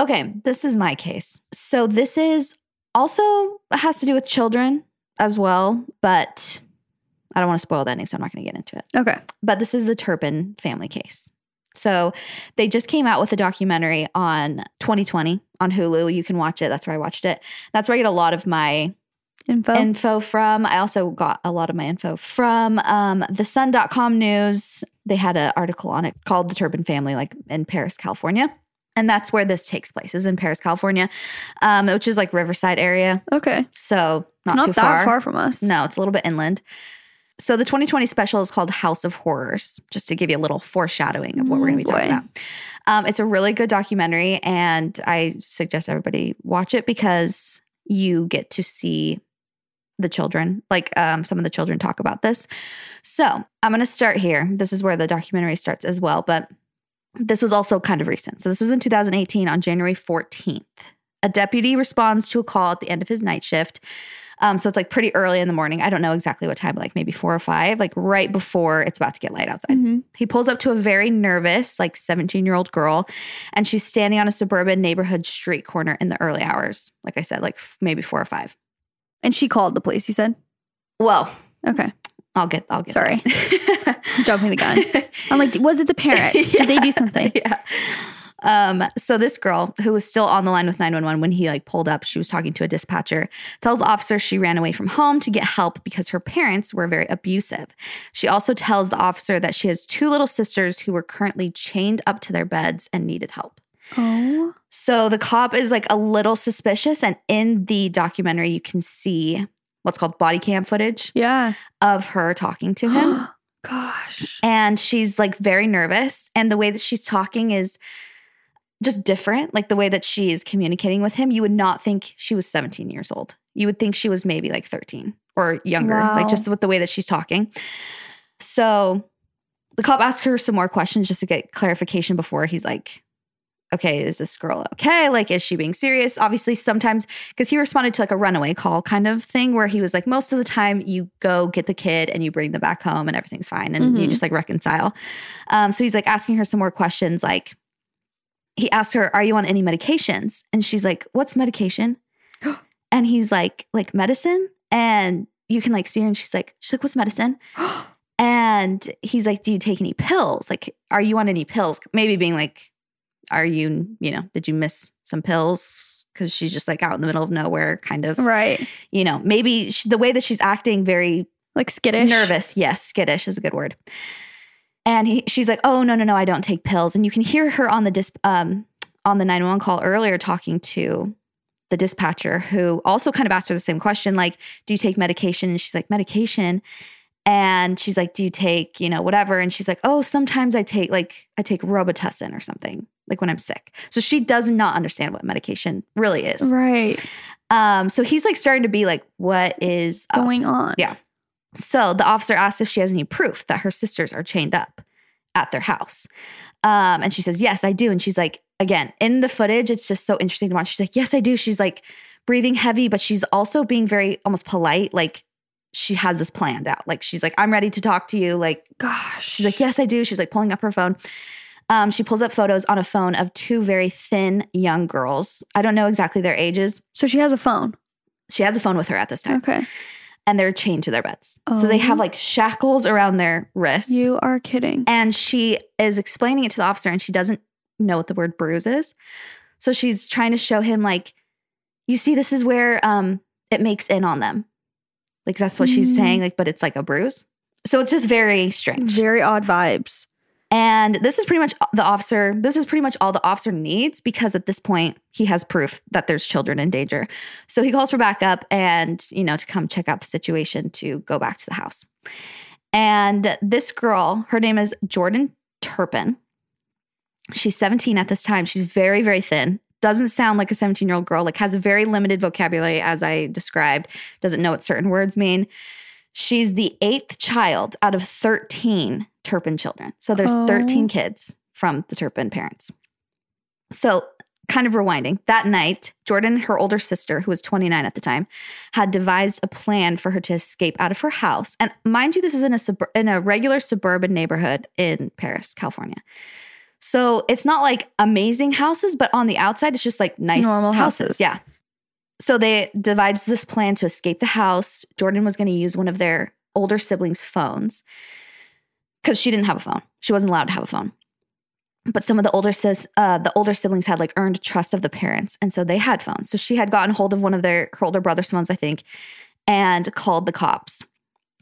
Okay, this is my case. So this is also has to do with children as well, but I don't want to spoil the ending, so I'm not going to get into it. Okay. But this is the Turpin family case. So they just came out with a documentary on 2020 on Hulu. You can watch it. That's where I watched it. That's where I get a lot of my info info from. I also got a lot of my info from um, the sun.com news. They had an article on it called The Turpin Family, like in Perris, California. And that's where this takes place, is in Perris, California, um, which is like Riverside area. Okay. So not, not that far. far from us. No, it's a little bit inland. So the 2020 special is called House of Horrors, just to give you a little foreshadowing of what we're going to be talking boy. about. Um, it's a really good documentary, and I suggest everybody watch it because you get to see the children, like um, some of the children talk about this. So I'm going to start here. This is where the documentary starts as well, but this was also kind of recent. So this was in 2018 on January 14th. A deputy responds to a call at the end of his night shift. Um, so it's like pretty early in the morning. I don't know exactly what time, like maybe four or five, like right before it's about to get light outside. Mhm. He pulls up to a very nervous, like 17 year old girl, and she's standing on a suburban neighborhood street corner in the early hours. Like I said, like f- maybe four or five. And she called the police, you said? Well, Okay. I'll get, I'll get. Sorry. Jumping the gun. I'm like, was it the parents? Did they do something? Yeah. Um, so this girl who was still on the line with 911 when he like pulled up, she was talking to a dispatcher, tells the officer she ran away from home to get help because her parents were very abusive. She also tells the officer that she has two little sisters who were currently chained up to their beds and needed help. Oh. So the cop is like a little suspicious. And in the documentary, you can see what's called body cam footage Yeah. of her talking to him. Gosh. and she's like very nervous. And the way that she's talking is just different. Like the way that she is communicating with him, you would not think she was 17 years old. You would think she was maybe like 13 or younger, Wow. like just with the way that she's talking. So the cop asked her some more questions just to get clarification before he's like, okay, is this girl okay? Like, is she being serious? Obviously, sometimes because he responded to like a runaway call kind of thing where he was like, most of the time you go get the kid and you bring them back home and everything's fine and you Mhm. just like reconcile. Um, so he's like asking her some more questions. Like, he asked her, Are you on any medications? And she's like, What's medication? and he's like, Like medicine? And you can like see her and she's like, She's like, What's medicine? And he's like, Do you take any pills? Like, are you on any pills? Maybe being like, Are you, you know, did you miss some pills? Because she's just like out in the middle of nowhere, kind of, Right. you know, maybe she, the way that she's acting, very Like skittish. nervous. Yes, skittish is a good word. And he, she's like, "Oh no, no, no, I don't take pills." And you can hear her on the dis, um, on the 911 call earlier talking to the dispatcher who also kind of asked her the same question like, "Do you take medication?" And she's like, "Medication." And she's like, "Do you take, you know, whatever?" And she's like, "Oh, sometimes I take like I take Robitussin or something, like when I'm sick." So she does not understand what medication really is. Right. Um, so he's like starting to be like, "What is up? Going on. Yeah. So the officer asks if she has any proof that her sisters are chained up at their house. Um, and she says, Yes, I do. And she's like, Again, in the footage, it's just so interesting to watch. She's like, Yes, I do. She's like breathing heavy, but she's also being very almost polite. Like she has this planned out. Like she's like, I'm ready to talk to you. Like Gosh. she's like, Yes, I do. She's like pulling up her phone. Um, she pulls up photos on a phone of two very thin young girls. I don't know exactly their ages. So she has a phone. She has a phone with her at this time Okay. and they're chained to their beds. So they have Oh. like shackles around their wrists. You are kidding. and she is explaining it to the officer and she doesn't know what the word bruise is. So she's trying to show him like you see this is where um it makes in on them. Like that's what she's Mm. saying like but it's like a bruise. So it's just very strange. Very odd vibes. And this is pretty much the officer, this is pretty much all the officer needs because at this point he has proof that there's children in danger. So he calls for backup and, you know, to come check out the situation to go back to the house. And this girl, her name is Jordan Turpin. She's 17 at this time. She's very, very thin. Doesn't sound like a 17 year old girl, like has a very limited vocabulary, as I described, doesn't know what certain words mean. She's the eighth child out of 13 Turpin children. So there's Oh. 13 kids from the Turpin parents. So, kind of rewinding, that night, Jordan, her older sister, who was 29 at the time, had devised a plan for her to escape out of her house. And mind you, this is in a sub- in a regular suburban neighborhood in Perris, California. So it's not like amazing houses, but on the outside, it's just like nice Normal houses. houses. Yeah. So they devised this plan to escape the house. Jordan was going to use one of their older siblings' phones because she didn't have a phone. She wasn't allowed to have a phone. But some of the older sis, uh, the older siblings had like earned trust of the parents, and so they had phones. So she had gotten hold of one of their her older brother's phones, I think, and called the cops.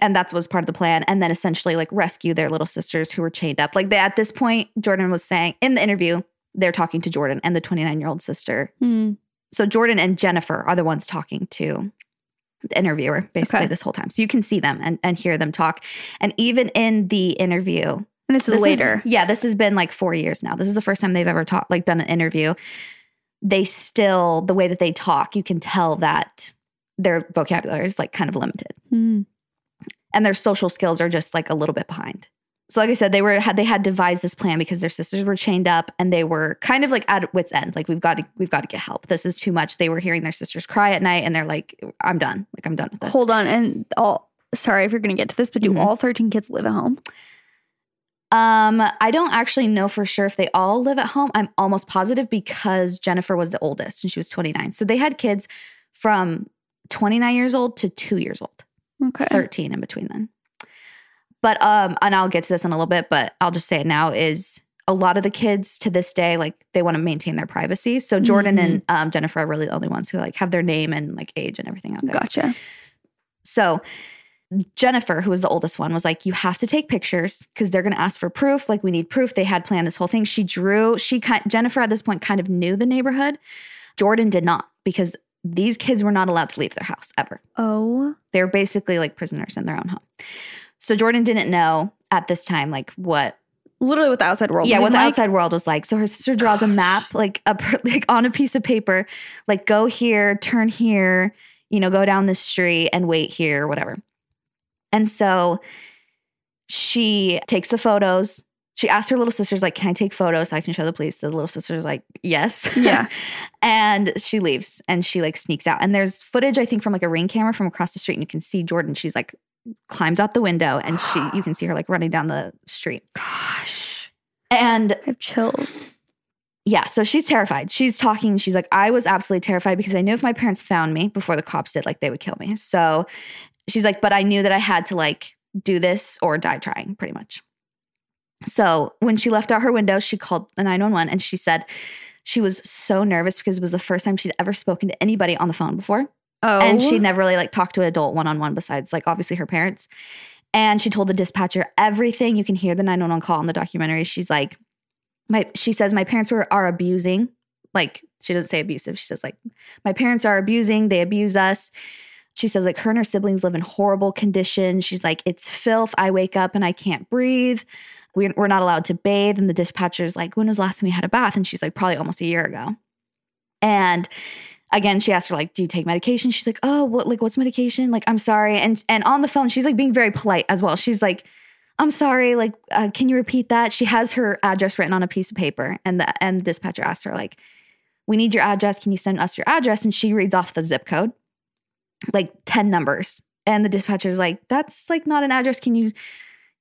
And that was part of the plan. And then essentially like rescue their little sisters who were chained up. Like they, at this point, Jordan was saying in the interview, they're talking to Jordan and the 29 year old sister Hmm. So Jordan and Jennifer are the ones talking to the interviewer basically Okay. this whole time. So you can see them and, and hear them talk. And even in the interview, And this is this later. yeah, this has been like four years now. This is the first time they've ever talked, like done an interview. They still, the way that they talk, you can tell that their vocabulary is like kind of limited Hmm. and their social skills are just like a little bit behind. So like I said, they were had they had devised this plan because their sisters were chained up and they were kind of like at wits end. Like we've got to we've got to get help. This is too much. They were hearing their sisters cry at night and they're like, I'm done. Like I'm done with this. Hold on. And all, sorry if you're going to get to this, but do Mhm. all 13 kids live at home? Um, I don't actually know for sure if they all live at home. I'm almost positive because Jennifer was the oldest and she was 29. So they had kids from 29 years old to 2 years old. Okay. 13 in between then. But um, and I'll get to this in a little bit, but I'll just say it now is a lot of the kids to this day, like they want to maintain their privacy. So Jordan Mhm. and um, Jennifer are really the only ones who like have their name and like age and everything out there. Gotcha. So Jennifer, who was the oldest one, was like, "You have to take pictures because they're going to ask for proof. Like we need proof." They had planned this whole thing. She drew. She kind Jennifer at this point kind of knew the neighborhood. Jordan did not because these kids were not allowed to leave their house ever. Oh, They were basically like prisoners in their own home. So Jordan didn't know at this time like what literally what the outside world. yeah was what the like. outside world was like. So her sister draws a map like a like on a piece of paper, like go here, turn here, you know, go down this street and wait here, whatever. And so she takes the photos. She asks her little sisters, like, can I take photos so I can show the police? The little sister's like, yes. Yeah. and she leaves and she like sneaks out. And there's footage, I think, from like a ring camera from across the street. And you can see Jordan. She's like climbs out the window and she you can see her like running down the street. Gosh, And I have chills. yeah, so she's terrified. She's talking. She's like, I was absolutely terrified because I knew if my parents found me before the cops did, like they would kill me. So she's like, but I knew that I had to like do this or die trying, pretty much. So when she left out her window, she called the 911 and she said she was so nervous because it was the first time she'd ever spoken to anybody on the phone before. Oh, And she'd never really like talked to an adult one on one besides like obviously her parents. And she told the dispatcher everything. You can hear the 911 call in the documentary. She's like, my she says, my parents were are abusing. Like she doesn't say abusive. She says, like, my parents are abusing, they abuse us. She says, like, her and her siblings live in horrible conditions. She's like, it's filth. I wake up and I can't breathe. We're, we're not allowed to bathe. And the dispatcher's like, when was the last time we had a bath? And she's like, probably almost a year ago. And again, she asked her, like, do you take medication? She's like, oh, what, like, what's medication? Like, I'm sorry. And and on the phone, she's like being very polite as well. She's like, I'm sorry. Like, uh, can you repeat that? She has her address written on a piece of paper, and the and the dispatcher asked her, like, we need your address. Can you send us your address? And she reads off the zip code, like 10 numbers. And the dispatcher's like, that's like not an address. Can you,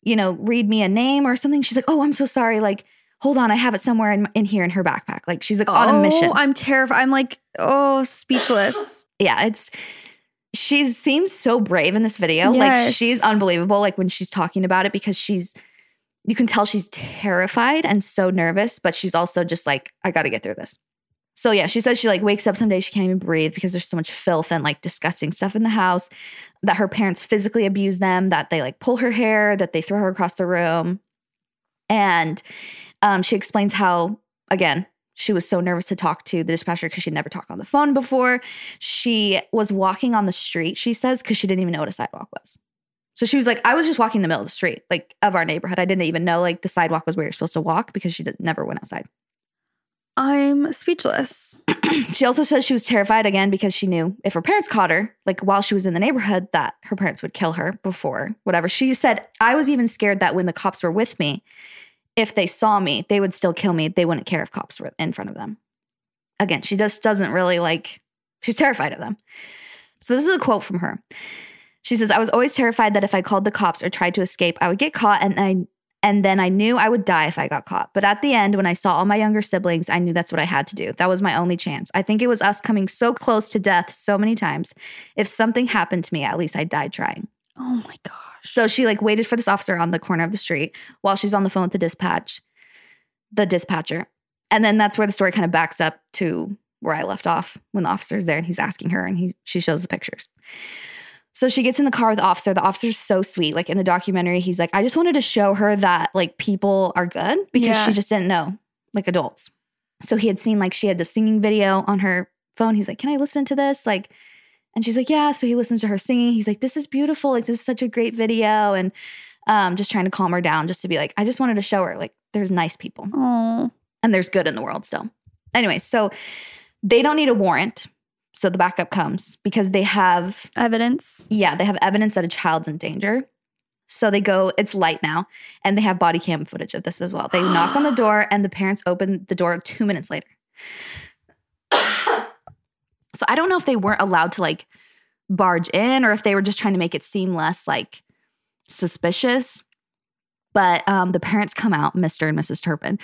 you know, read me a name or something? She's like, oh, I'm so sorry. Like, hold on, I have it somewhere in, in here in her backpack. Like, she's like on a mission. Oh, I'm terrified. I'm like, oh, speechless. yeah, it's she seems so brave in this video. Like she's unbelievable. Like when she's talking about it because she's you can tell she's terrified and so nervous, but she's also just like, I gotta get through this. So yeah, she says she like wakes up some days she can't even breathe because there's so much filth and like disgusting stuff in the house. That her parents physically abuse them, that they like pull her hair, that they throw her across the room. And um, she explains how, again, she was so nervous to talk to the dispatcher because she'd never talked on the phone before. She was walking on the street, she says, because she didn't even know what a sidewalk was. So she was like, I was just walking in the middle of the street, like of our neighborhood. I didn't even know like the sidewalk was where you're supposed to walk because she did, never went outside. I'm speechless. She also says she was terrified again because she knew if her parents caught her, like while she was in the neighborhood, that her parents would kill her before whatever. She said, I was even scared that when the cops were with me, if they saw me, they would still kill me. They wouldn't care if cops were in front of them. Again, she just doesn't really like, she's terrified of them. So this is a quote from her. She says, I was always terrified that if I called the cops or tried to escape, I would get caught and I and then I knew I would die if I got caught. But at the end, when I saw all my younger siblings, I knew that's what I had to do. That was my only chance. I think it was us coming so close to death so many times. If something happened to me, at least I died trying. Oh my gosh. So she like waited for this officer on the corner of the street while she's on the phone with the dispatch, the dispatcher. And then that's where the story kind of backs up to where I left off when the officer's there and he's asking her and he she shows the pictures. So she gets in the car with the officer. The officer's so sweet. Like in the documentary, he's like, I just wanted to show her that like people are good because Yeah. she just didn't know, like adults. So he had seen like she had the singing video on her phone. He's like, Can I listen to this? Like, and she's like, Yeah. So he listens to her singing. He's like, This is beautiful. Like, this is such a great video. And um, just trying to calm her down, just to be like, I just wanted to show her like there's nice people Oh. and there's good in the world still. Anyway, so they don't need a warrant. So the backup comes because they have Evidence. yeah, they have evidence that a child's in danger. So they go, it's light now, and they have body cam footage of this as well. They knock on the door, and the parents open the door two minutes later. So I don't know if they weren't allowed to like barge in or if they were just trying to make it seem less like suspicious. But um, the parents come out, Mr. and Mrs. Turpin,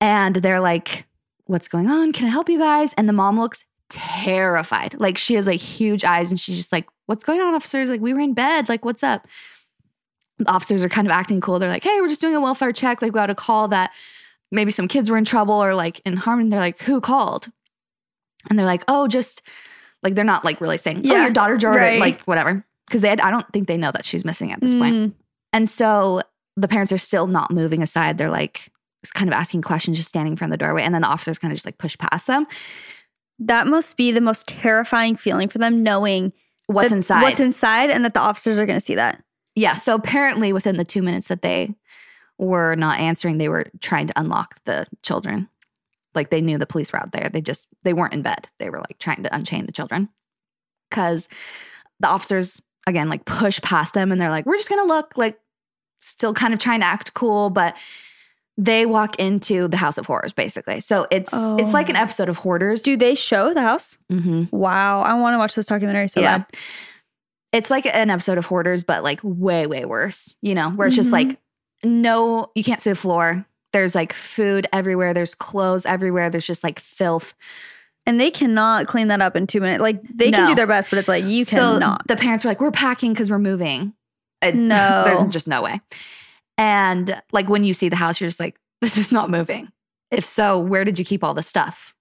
and they're like, What's going on? Can I help you guys? And the mom looks terrified. Like she has like huge eyes and she's just like, What's going on, officers? Like, we were in bed. Like, what's up? The officers are kind of acting cool. They're like, Hey, we're just doing a welfare check. Like, we got a call that maybe some kids were in trouble or like in harm. And they're like, who called? And they're like, oh, just like they're not like really saying, oh, Yeah, your daughter Jordan, right. like whatever. Because they had, I don't think they know that she's missing at this point. Mm. And so the parents are still not moving aside. They're like kind of asking questions, just standing in front of the doorway. And then the officers kind of just like push past them. That must be the most terrifying feeling for them, knowing What's inside? What's inside, and that the officers are going to see that. yeah. So apparently within the two minutes that they were not answering, they were trying to unlock the children. Like they knew the police were out there. They just, they weren't in bed. They were like trying to unchain the children. Cause the officers, again, like push past them and they're like, we're just to look like still kind of trying to act cool. But they walk into the house of horrors basically. So it's, it's like an Oh. episode of Hoarders. Do they show the house? hmm Wow, I want to watch this documentary so yeah. bad. It's like an episode of Hoarders, but like way, way worse, you know, where it's just Mhm. like, no, you can't see the floor. There's like food everywhere. There's clothes everywhere. There's just like filth. And they cannot clean that up in two minutes. Like they can do their best, but it's like you so cannot. the parents were like, we're packing because we're moving. No. there's just no way. And like when you see the house, you're just like, this is not moving. If so, where did you keep all the stuff?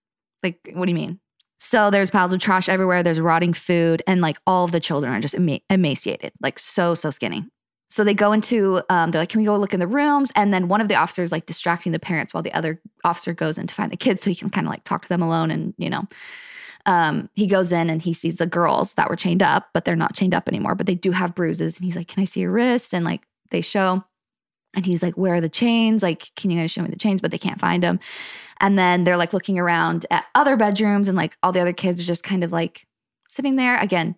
Like, what do you mean? So there's piles of trash everywhere. There's rotting food, and like all of the children are just ema- emaciated, like so so skinny. So they go into, um, they're like, can we go look in the rooms? And then one of the officers like distracting the parents while the other officer goes in to find the kids, so he can kind of like talk to them alone. And you know, um, he goes in and he sees the girls that were chained up, but they're not chained up anymore. But they do have bruises, and he's like, can I see your wrists? And like they show. And he's like, Where are the chains? Like, can you guys show me the chains? But they can't find them. And then they're like looking around at other bedrooms, and like all the other kids are just kind of like sitting there again,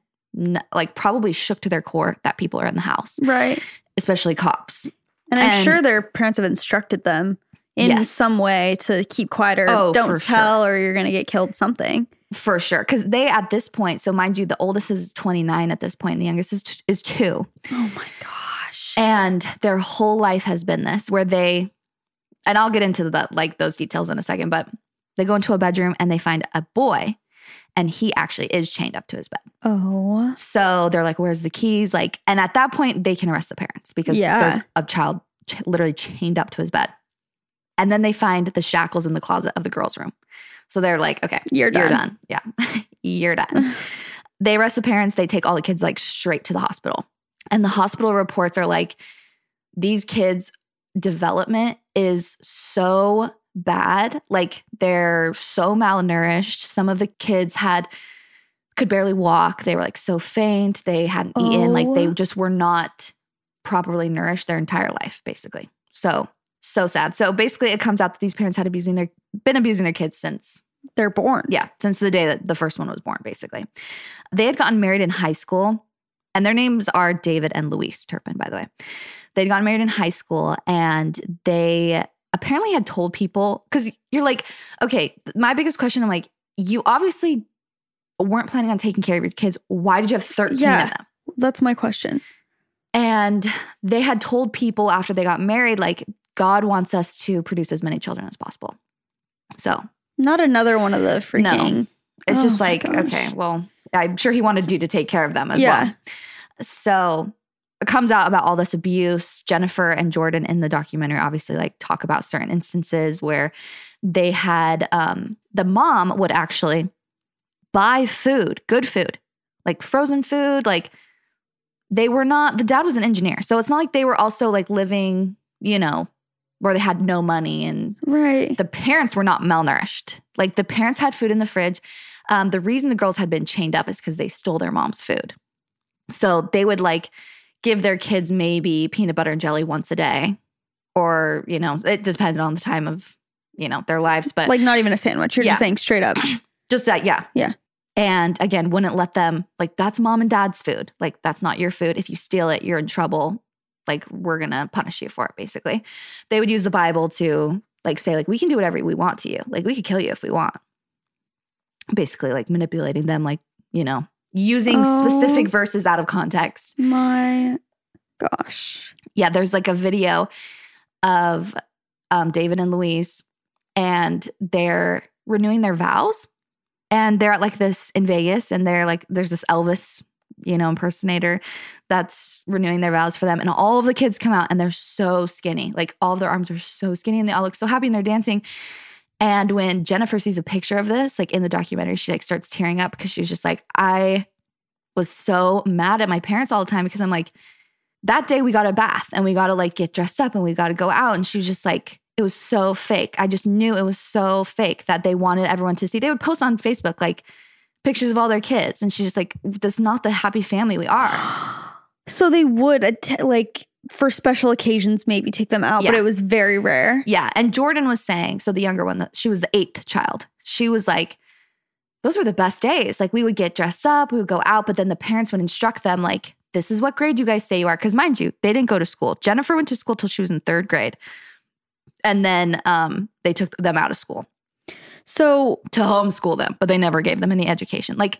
like probably shook to their core that people are in the house, right. especially cops. And I'm And- sure their parents have instructed them in Yes. some way to keep quiet or Oh, don't tell or you're going to get killed something. For sure. Cause they at this point, so mind you, the oldest is 29 at this point, and the youngest is, t- is two. Oh my gosh. And their whole life has been this where they, and I'll get into the like those details in a second, but they go into a bedroom and they find a boy and he actually is chained up to his bed. oh. So they're like, where's the keys? Like, and at that point, they can arrest the parents because Yeah. there's a child ch- literally chained up to his bed. And then they find the shackles in the closet of the girl's room. So they're like, okay, You're done. you're done. Yeah, you're done. they arrest the parents. They take all the kids like straight to the hospital. And the hospital reports are like, these kids' development is so bad. Like they're so malnourished. Some of the kids had could barely walk. They were like so faint. They hadn't eaten. Like they Oh. just were not properly nourished their entire life, basically. So so sad. So basically, it comes out that these parents had abusing their been abusing their kids since They're born. yeah, since the day that the first one was born, basically. They had gotten married in high school, and their names are David and Louise Turpin, by the way. They'd gotten married in high school, and they apparently had told people because you're like, okay, my biggest question, I'm like, you obviously weren't planning on taking care of your kids. Why did you have 13 Yeah. of them? That's my question. And they had told people after they got married, like, God wants us to produce as many children as possible. So Not another one of the freaking. It's Oh just like, okay, well, I'm sure he wanted you to take care of them as Yeah. well. So comes out about all this abuse. Jennifer and Jordan in the documentary obviously like talk about certain instances where they had um the mom would actually buy food, good food, like frozen food, like they were not the dad was an engineer. So it's not like they were also like living, you know, where they had no money and Right. the parents were not malnourished. Like the parents had food in the fridge. Um, the reason the girls had been chained up is because they stole their mom's food. So they would like give their kids maybe peanut butter and jelly once a day, or you know, it depended on the time of you know their lives. But like not even a sandwich. You're Yeah. just saying straight up. just that, yeah, Yeah. And again, wouldn't let them like that's mom and dad's food. Like that's not your food. If you steal it, you're in trouble. Like we're gonna punish you for it. Basically, they would use the Bible to like say like we can do whatever we want to you. Like we could kill you if we want. Basically, like manipulating them, like you know, using Oh. specific verses out of context. my gosh. Yeah, there's like a video of um, David and Louise, and they're renewing their vows. And they're at like this in Vegas, and they're like, there's this Elvis you know, impersonator that's renewing their vows for them. And all of the kids come out and they're so skinny. Like all of their arms are so skinny and they all look so happy and they're dancing. And when Jennifer sees a picture of this, like in the documentary, she like starts tearing up because she was just like, I was so mad at my parents all the time because I'm like, that day we got a bath and we got to like get dressed up and we got to go out. And she was just like, it was so fake. I just knew it was so fake that they wanted everyone to see. They would post on Facebook like pictures of all their kids. And she's just like, that's not the happy family we are. So they would att- like for special occasions maybe take them out, but it was very rare. Yeah. And Jordan was saying, so the younger one, that she was the eighth child. She was like, those were the best days. Like we would get dressed up, we would go out, but then the parents would instruct them, like, this is what grade you guys say you are. Cause mind you, they didn't go to school. Jennifer went to school till she was in third grade. And then um, they took them out of school So to homeschool them, but they never gave them any education. Like,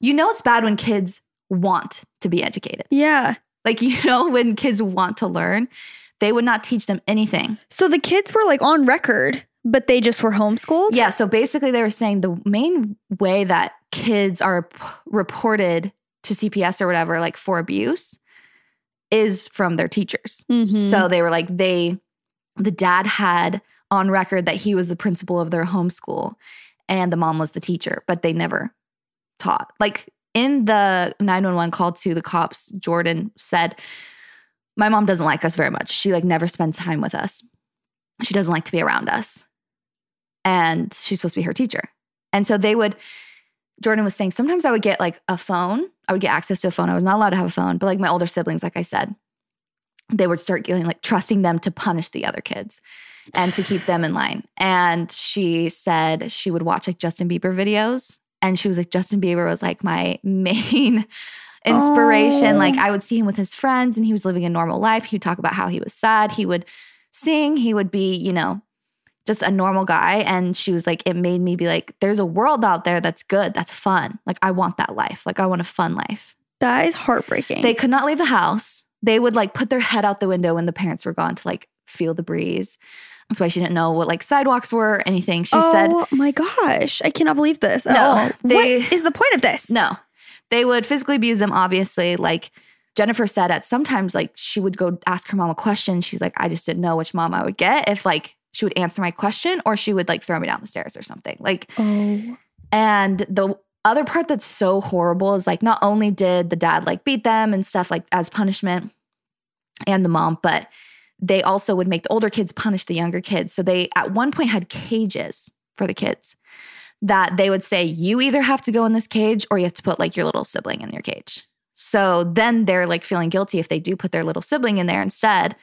you know, it's bad when kids want to be educated. yeah. Like, you know, when kids want to learn, they would not teach them anything. So the kids were like on record, but they just were homeschooled. Yeah. So basically, they were saying the main way that kids are p- reported to CPS or whatever, like for abuse, is from their teachers. Mhm. So they were like, they, the dad had on record that he was the principal of their homeschool and the mom was the teacher, but they never taught. Like in the 911 call to the cops, Jordan said, My mom doesn't like us very much. She like never spends time with us. She doesn't like to be around us. And she's supposed to be her teacher. And so they would, Jordan was saying, sometimes I would get like a phone. I would get access to a phone. I was not allowed to have a phone, but like my older siblings, like I said, they would start getting like trusting them to punish the other kids and to keep them in line. And she said she would watch like Justin Bieber videos. And she was like, Justin Bieber was like my main inspiration. Oh. Like I would see him with his friends and he was living a normal life. He would talk about how he was sad. He would sing. He would be, you know, just a normal guy. And she was like, it made me be like, there's a world out there that's good, that's fun. Like I want that life. Like I want a fun life. That is heartbreaking. They could not leave the house. They would like put their head out the window when the parents were gone to like feel the breeze. That's why she didn't know what like sidewalks were or anything. She said, oh my gosh. I cannot believe this. at No, all. they- what is the point of this? no. They would physically abuse them, obviously. Like Jennifer said, at sometimes like she would go ask her mom a question. She's like, I just didn't know which mom I would get if like she would answer my question or she would like throw me down the stairs or something. Like Oh. And the other part that's so horrible is like not only did the dad like beat them and stuff like as punishment and the mom, but they also would make the older kids punish the younger kids. So they at one point had cages for the kids that they would say, you either have to go in this cage or you have to put like your little sibling in your cage. So then they're like feeling guilty if they do put their little sibling in there instead.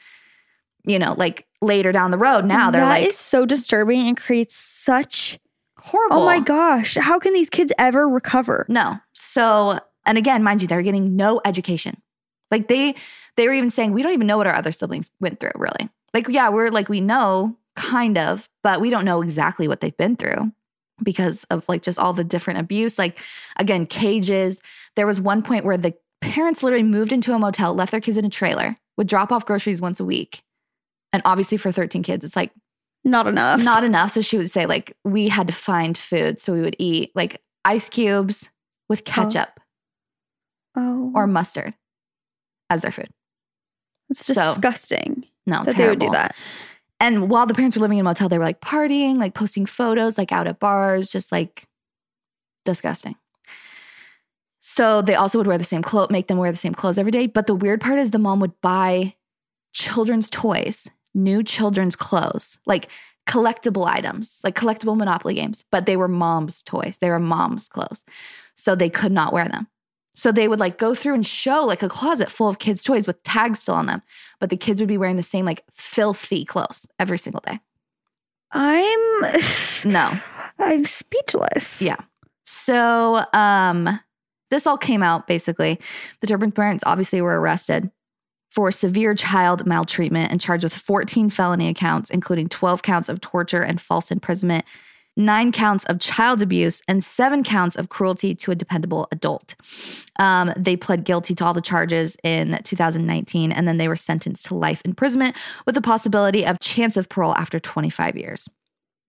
You know, like later down the road, now they're That like is so disturbing and creates such. horrible. Oh my gosh. How can these kids ever recover? No. So, and again, mind you, they're getting no education. Like they they were even saying, we don't even know what our other siblings went through, really. Like, yeah, we're like, we know kind of, but we don't know exactly what they've been through because of like just all the different abuse. Like, again, cages. There was one point where the parents literally moved into a motel, left their kids in a trailer, would drop off groceries once a week. And obviously, for 13 kids, it's like Not enough. not enough. So she would say, like, we had to find food. So we would eat like ice cubes with oh. ketchup oh. or mustard as their food. It's so- disgusting No, that they would do that. And while the parents were living in a motel, they were like partying, like posting photos, like out at bars, just like disgusting. So they also would wear the same clothes, make them wear the same clothes every day. But the weird part is the mom would buy children's toys, new children's clothes, like collectible items, like collectible Monopoly games, but they were mom's toys. They were mom's clothes. So they could not wear them. So they would like go through and show like a closet full of kids' toys with tags still on them, but the kids would be wearing the same like filthy clothes every single day. I'm. No. I'm speechless. Yeah. So um this all came out basically. The Turpin parents obviously were arrested for severe child maltreatment and charged with 14 felony accounts, including 12 counts of torture and false imprisonment, nine counts of child abuse, and seven counts of cruelty to a dependable adult. Um, they pled guilty to all the charges in 2019, and then they were sentenced to life imprisonment with the possibility of chance of parole after 25 years.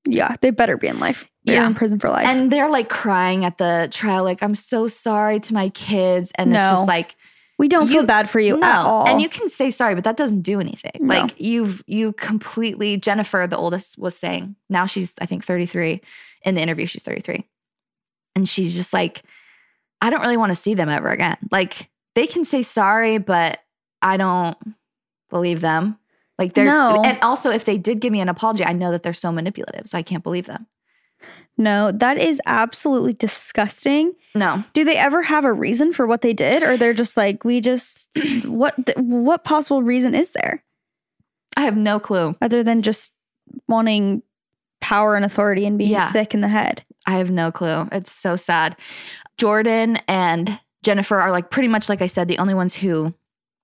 Yeah, they better be in life. You're Yeah. in prison for life. And they're like crying at the trial, like, I'm so sorry to my kids. And it's just like, we don't feel you- bad for you no. at all. And you can say sorry, but that doesn't do anything. No. Like you've you completely Jennifer, the oldest, was saying, now she's, I think, 33. In the interview, she's 33. And she's just like, I don't really want to see them ever again. Like they can say sorry, but I don't believe them. Like they're No. and also if they did give me an apology, I know that they're so manipulative. So I can't believe them. No, that is absolutely disgusting. No. Do they ever have a reason for what they did, or they're just like, we just what? What possible reason is there I have no clue. other than just wanting power and authority and being Yeah. sick in the head? I have no clue. It's so sad. Jordan and Jennifer are like pretty much like I said, the only ones who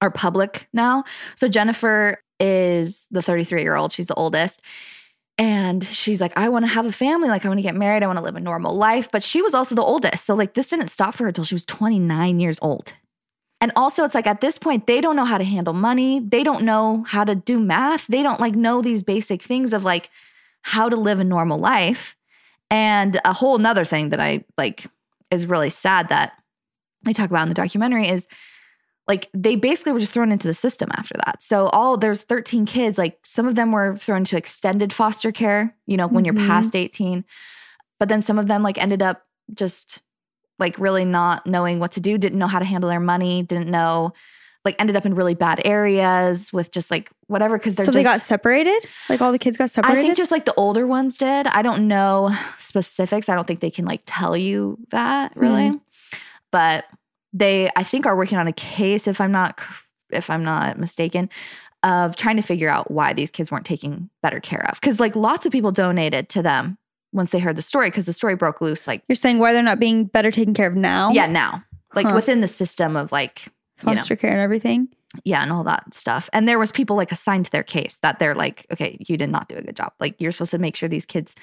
are public now. So Jennifer is the 33 year old. She's the oldest. And she's like, I want to have a family. Like, I want to get married. I want to live a normal life. But she was also the oldest. So, like, this didn't stop for her until she was 29 years old. And also, it's like at this point, they don't know how to handle money. They don't know how to do math. They don't like know these basic things of like how to live a normal life. And a whole nother thing that I like is really sad that I talk about in the documentary is like they basically were just thrown into the system after that. So all there's 13 kids, like some of them were thrown to extended foster care, you know, when Mhm. you're past 18. But then some of them like ended up just like really not knowing what to do, didn't know how to handle their money, didn't know like ended up in really bad areas with just like whatever because they're so they got separated. Like all the kids got separated. I think just like the older ones did. I don't know specifics. I don't think they can like tell you that really. Mm. But they I think are working on a case if I'm not if I'm not mistaken of trying to figure out why these kids weren't taking better care of cuz like lots of people donated to them once they heard the story cuz the story broke loose like You're saying why they're not being better taken care of now? yeah, now. Like Huh. within the system of like you know, foster care and everything. yeah, and all that stuff. And there was people like assigned to their case that they're like, okay, you did not do a good job. Like you're supposed to make sure these kids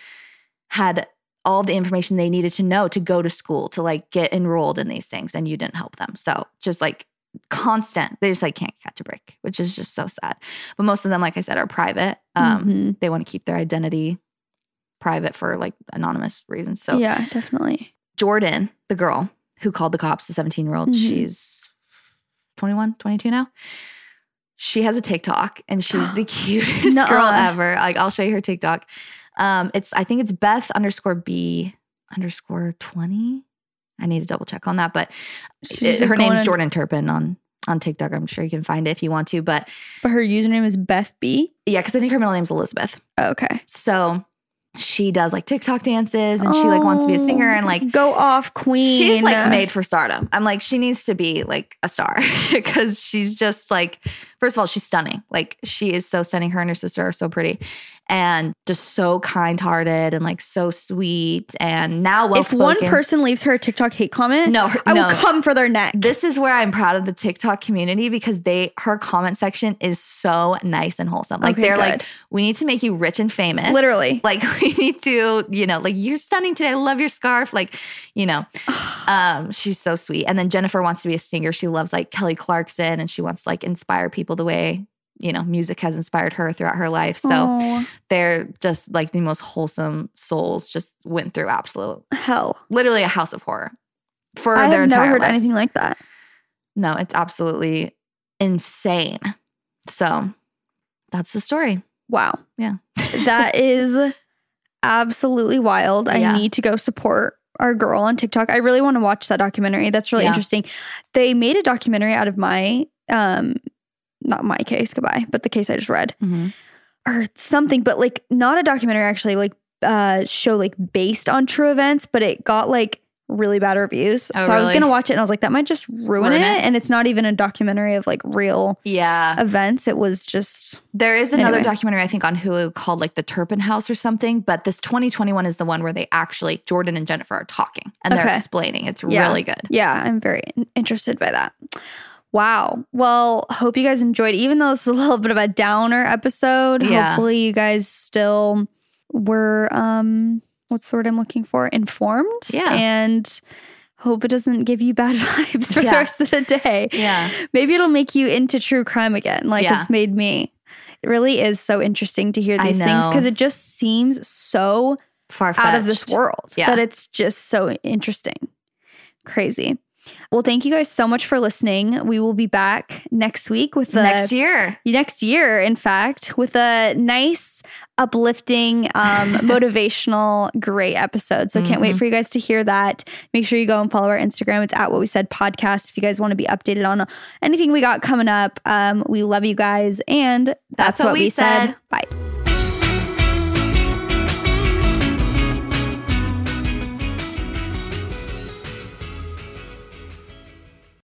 had all the information they needed to know to go to school, to like get enrolled in these things, and you didn't help them. So just like constant, they just like can't catch a break, which is just so sad. But most of them, like I said, are private. Um, Mhm. They want to keep their identity private for like anonymous reasons. So yeah, definitely. Jordan, the girl who called the cops, the 17 year old, Mhm. she's 21, 22 now. She has a TikTok and she's the cutest girl ever. Like, I'll show you her TikTok. Um, it's, I think it's Beth underscore B underscore 20. I need to double check on that, but it- her name's in- Jordan Turpin on, on TikTok. I'm sure you can find it if you want to, but But her username is Beth B. yeah, because I think her middle name's Elizabeth. Okay. So she does like TikTok dances and she like wants to be a singer and like go off, queen. She's like made for stardom. I'm like, she needs to be like a star because she's just like, first of all, she's stunning. Like, she is so stunning. Her and her sister are so pretty and just so kind hearted and like so sweet. And now, well if one person leaves her a TikTok hate comment, no, her- I no. will come for their neck. This is where I'm proud of the TikTok community because they her comment section is so nice and wholesome. Like Okay, they're like, we need to make you rich and famous. Literally. Like we need to, you know, like you're stunning today. I love your scarf. Like, you know, um, she's so sweet. And then Jennifer wants to be a singer. She loves like Kelly Clarkson and she wants to like inspire people the way, you know, music has inspired her throughout her life. So Oh, they're just like the most wholesome souls, just went through absolute hell. literally a house of horror for I their have never heard lives. anything like that. No, it's absolutely insane. So that's the story. Wow. Yeah. that is absolutely wild. I Yeah. need to go support our girl on TikTok. I really want to watch that documentary. That's really Yeah. interesting. They made a documentary out of my um not my case, goodbye, but the case I just read. Or something, but like not a documentary actually, like uh show like based on true events, but it got like really bad reviews. Oh, so I was gonna watch it and I was like, that might just ruin, Ruin it. it? And it's not even a documentary of like real Yeah. events. It was just There is another Anyway. documentary, I think, on Hulu called like The Turpin House or something. But this 2021 is the one where they actually, Jordan and Jennifer are talking and they're explaining. It's Yeah. really good. Yeah, I'm very interested by that. Wow. Well, hope you guys enjoyed, even though this is a little bit of a downer episode. Yeah. Hopefully, you guys still were, um, what's the word I'm looking for? Informed. Yeah. And hope it doesn't give you bad vibes for the rest of the day. Yeah. Maybe it'll make you into true crime again, like Yeah. it's made me. It really is so interesting to hear these things because it just seems so Far out of this world. Yeah. That it's just so interesting. Crazy. Well, thank you guys so much for listening. We will be back next week with the Next year. next year, in fact, with a nice, uplifting, um, motivational, great episode. So I can't wait for you guys to hear that. Make sure you go and follow our Instagram. It's at what we said podcast. If you guys want to be updated on anything we got coming up, um, we love you guys. And that's, That's what we said. Bye.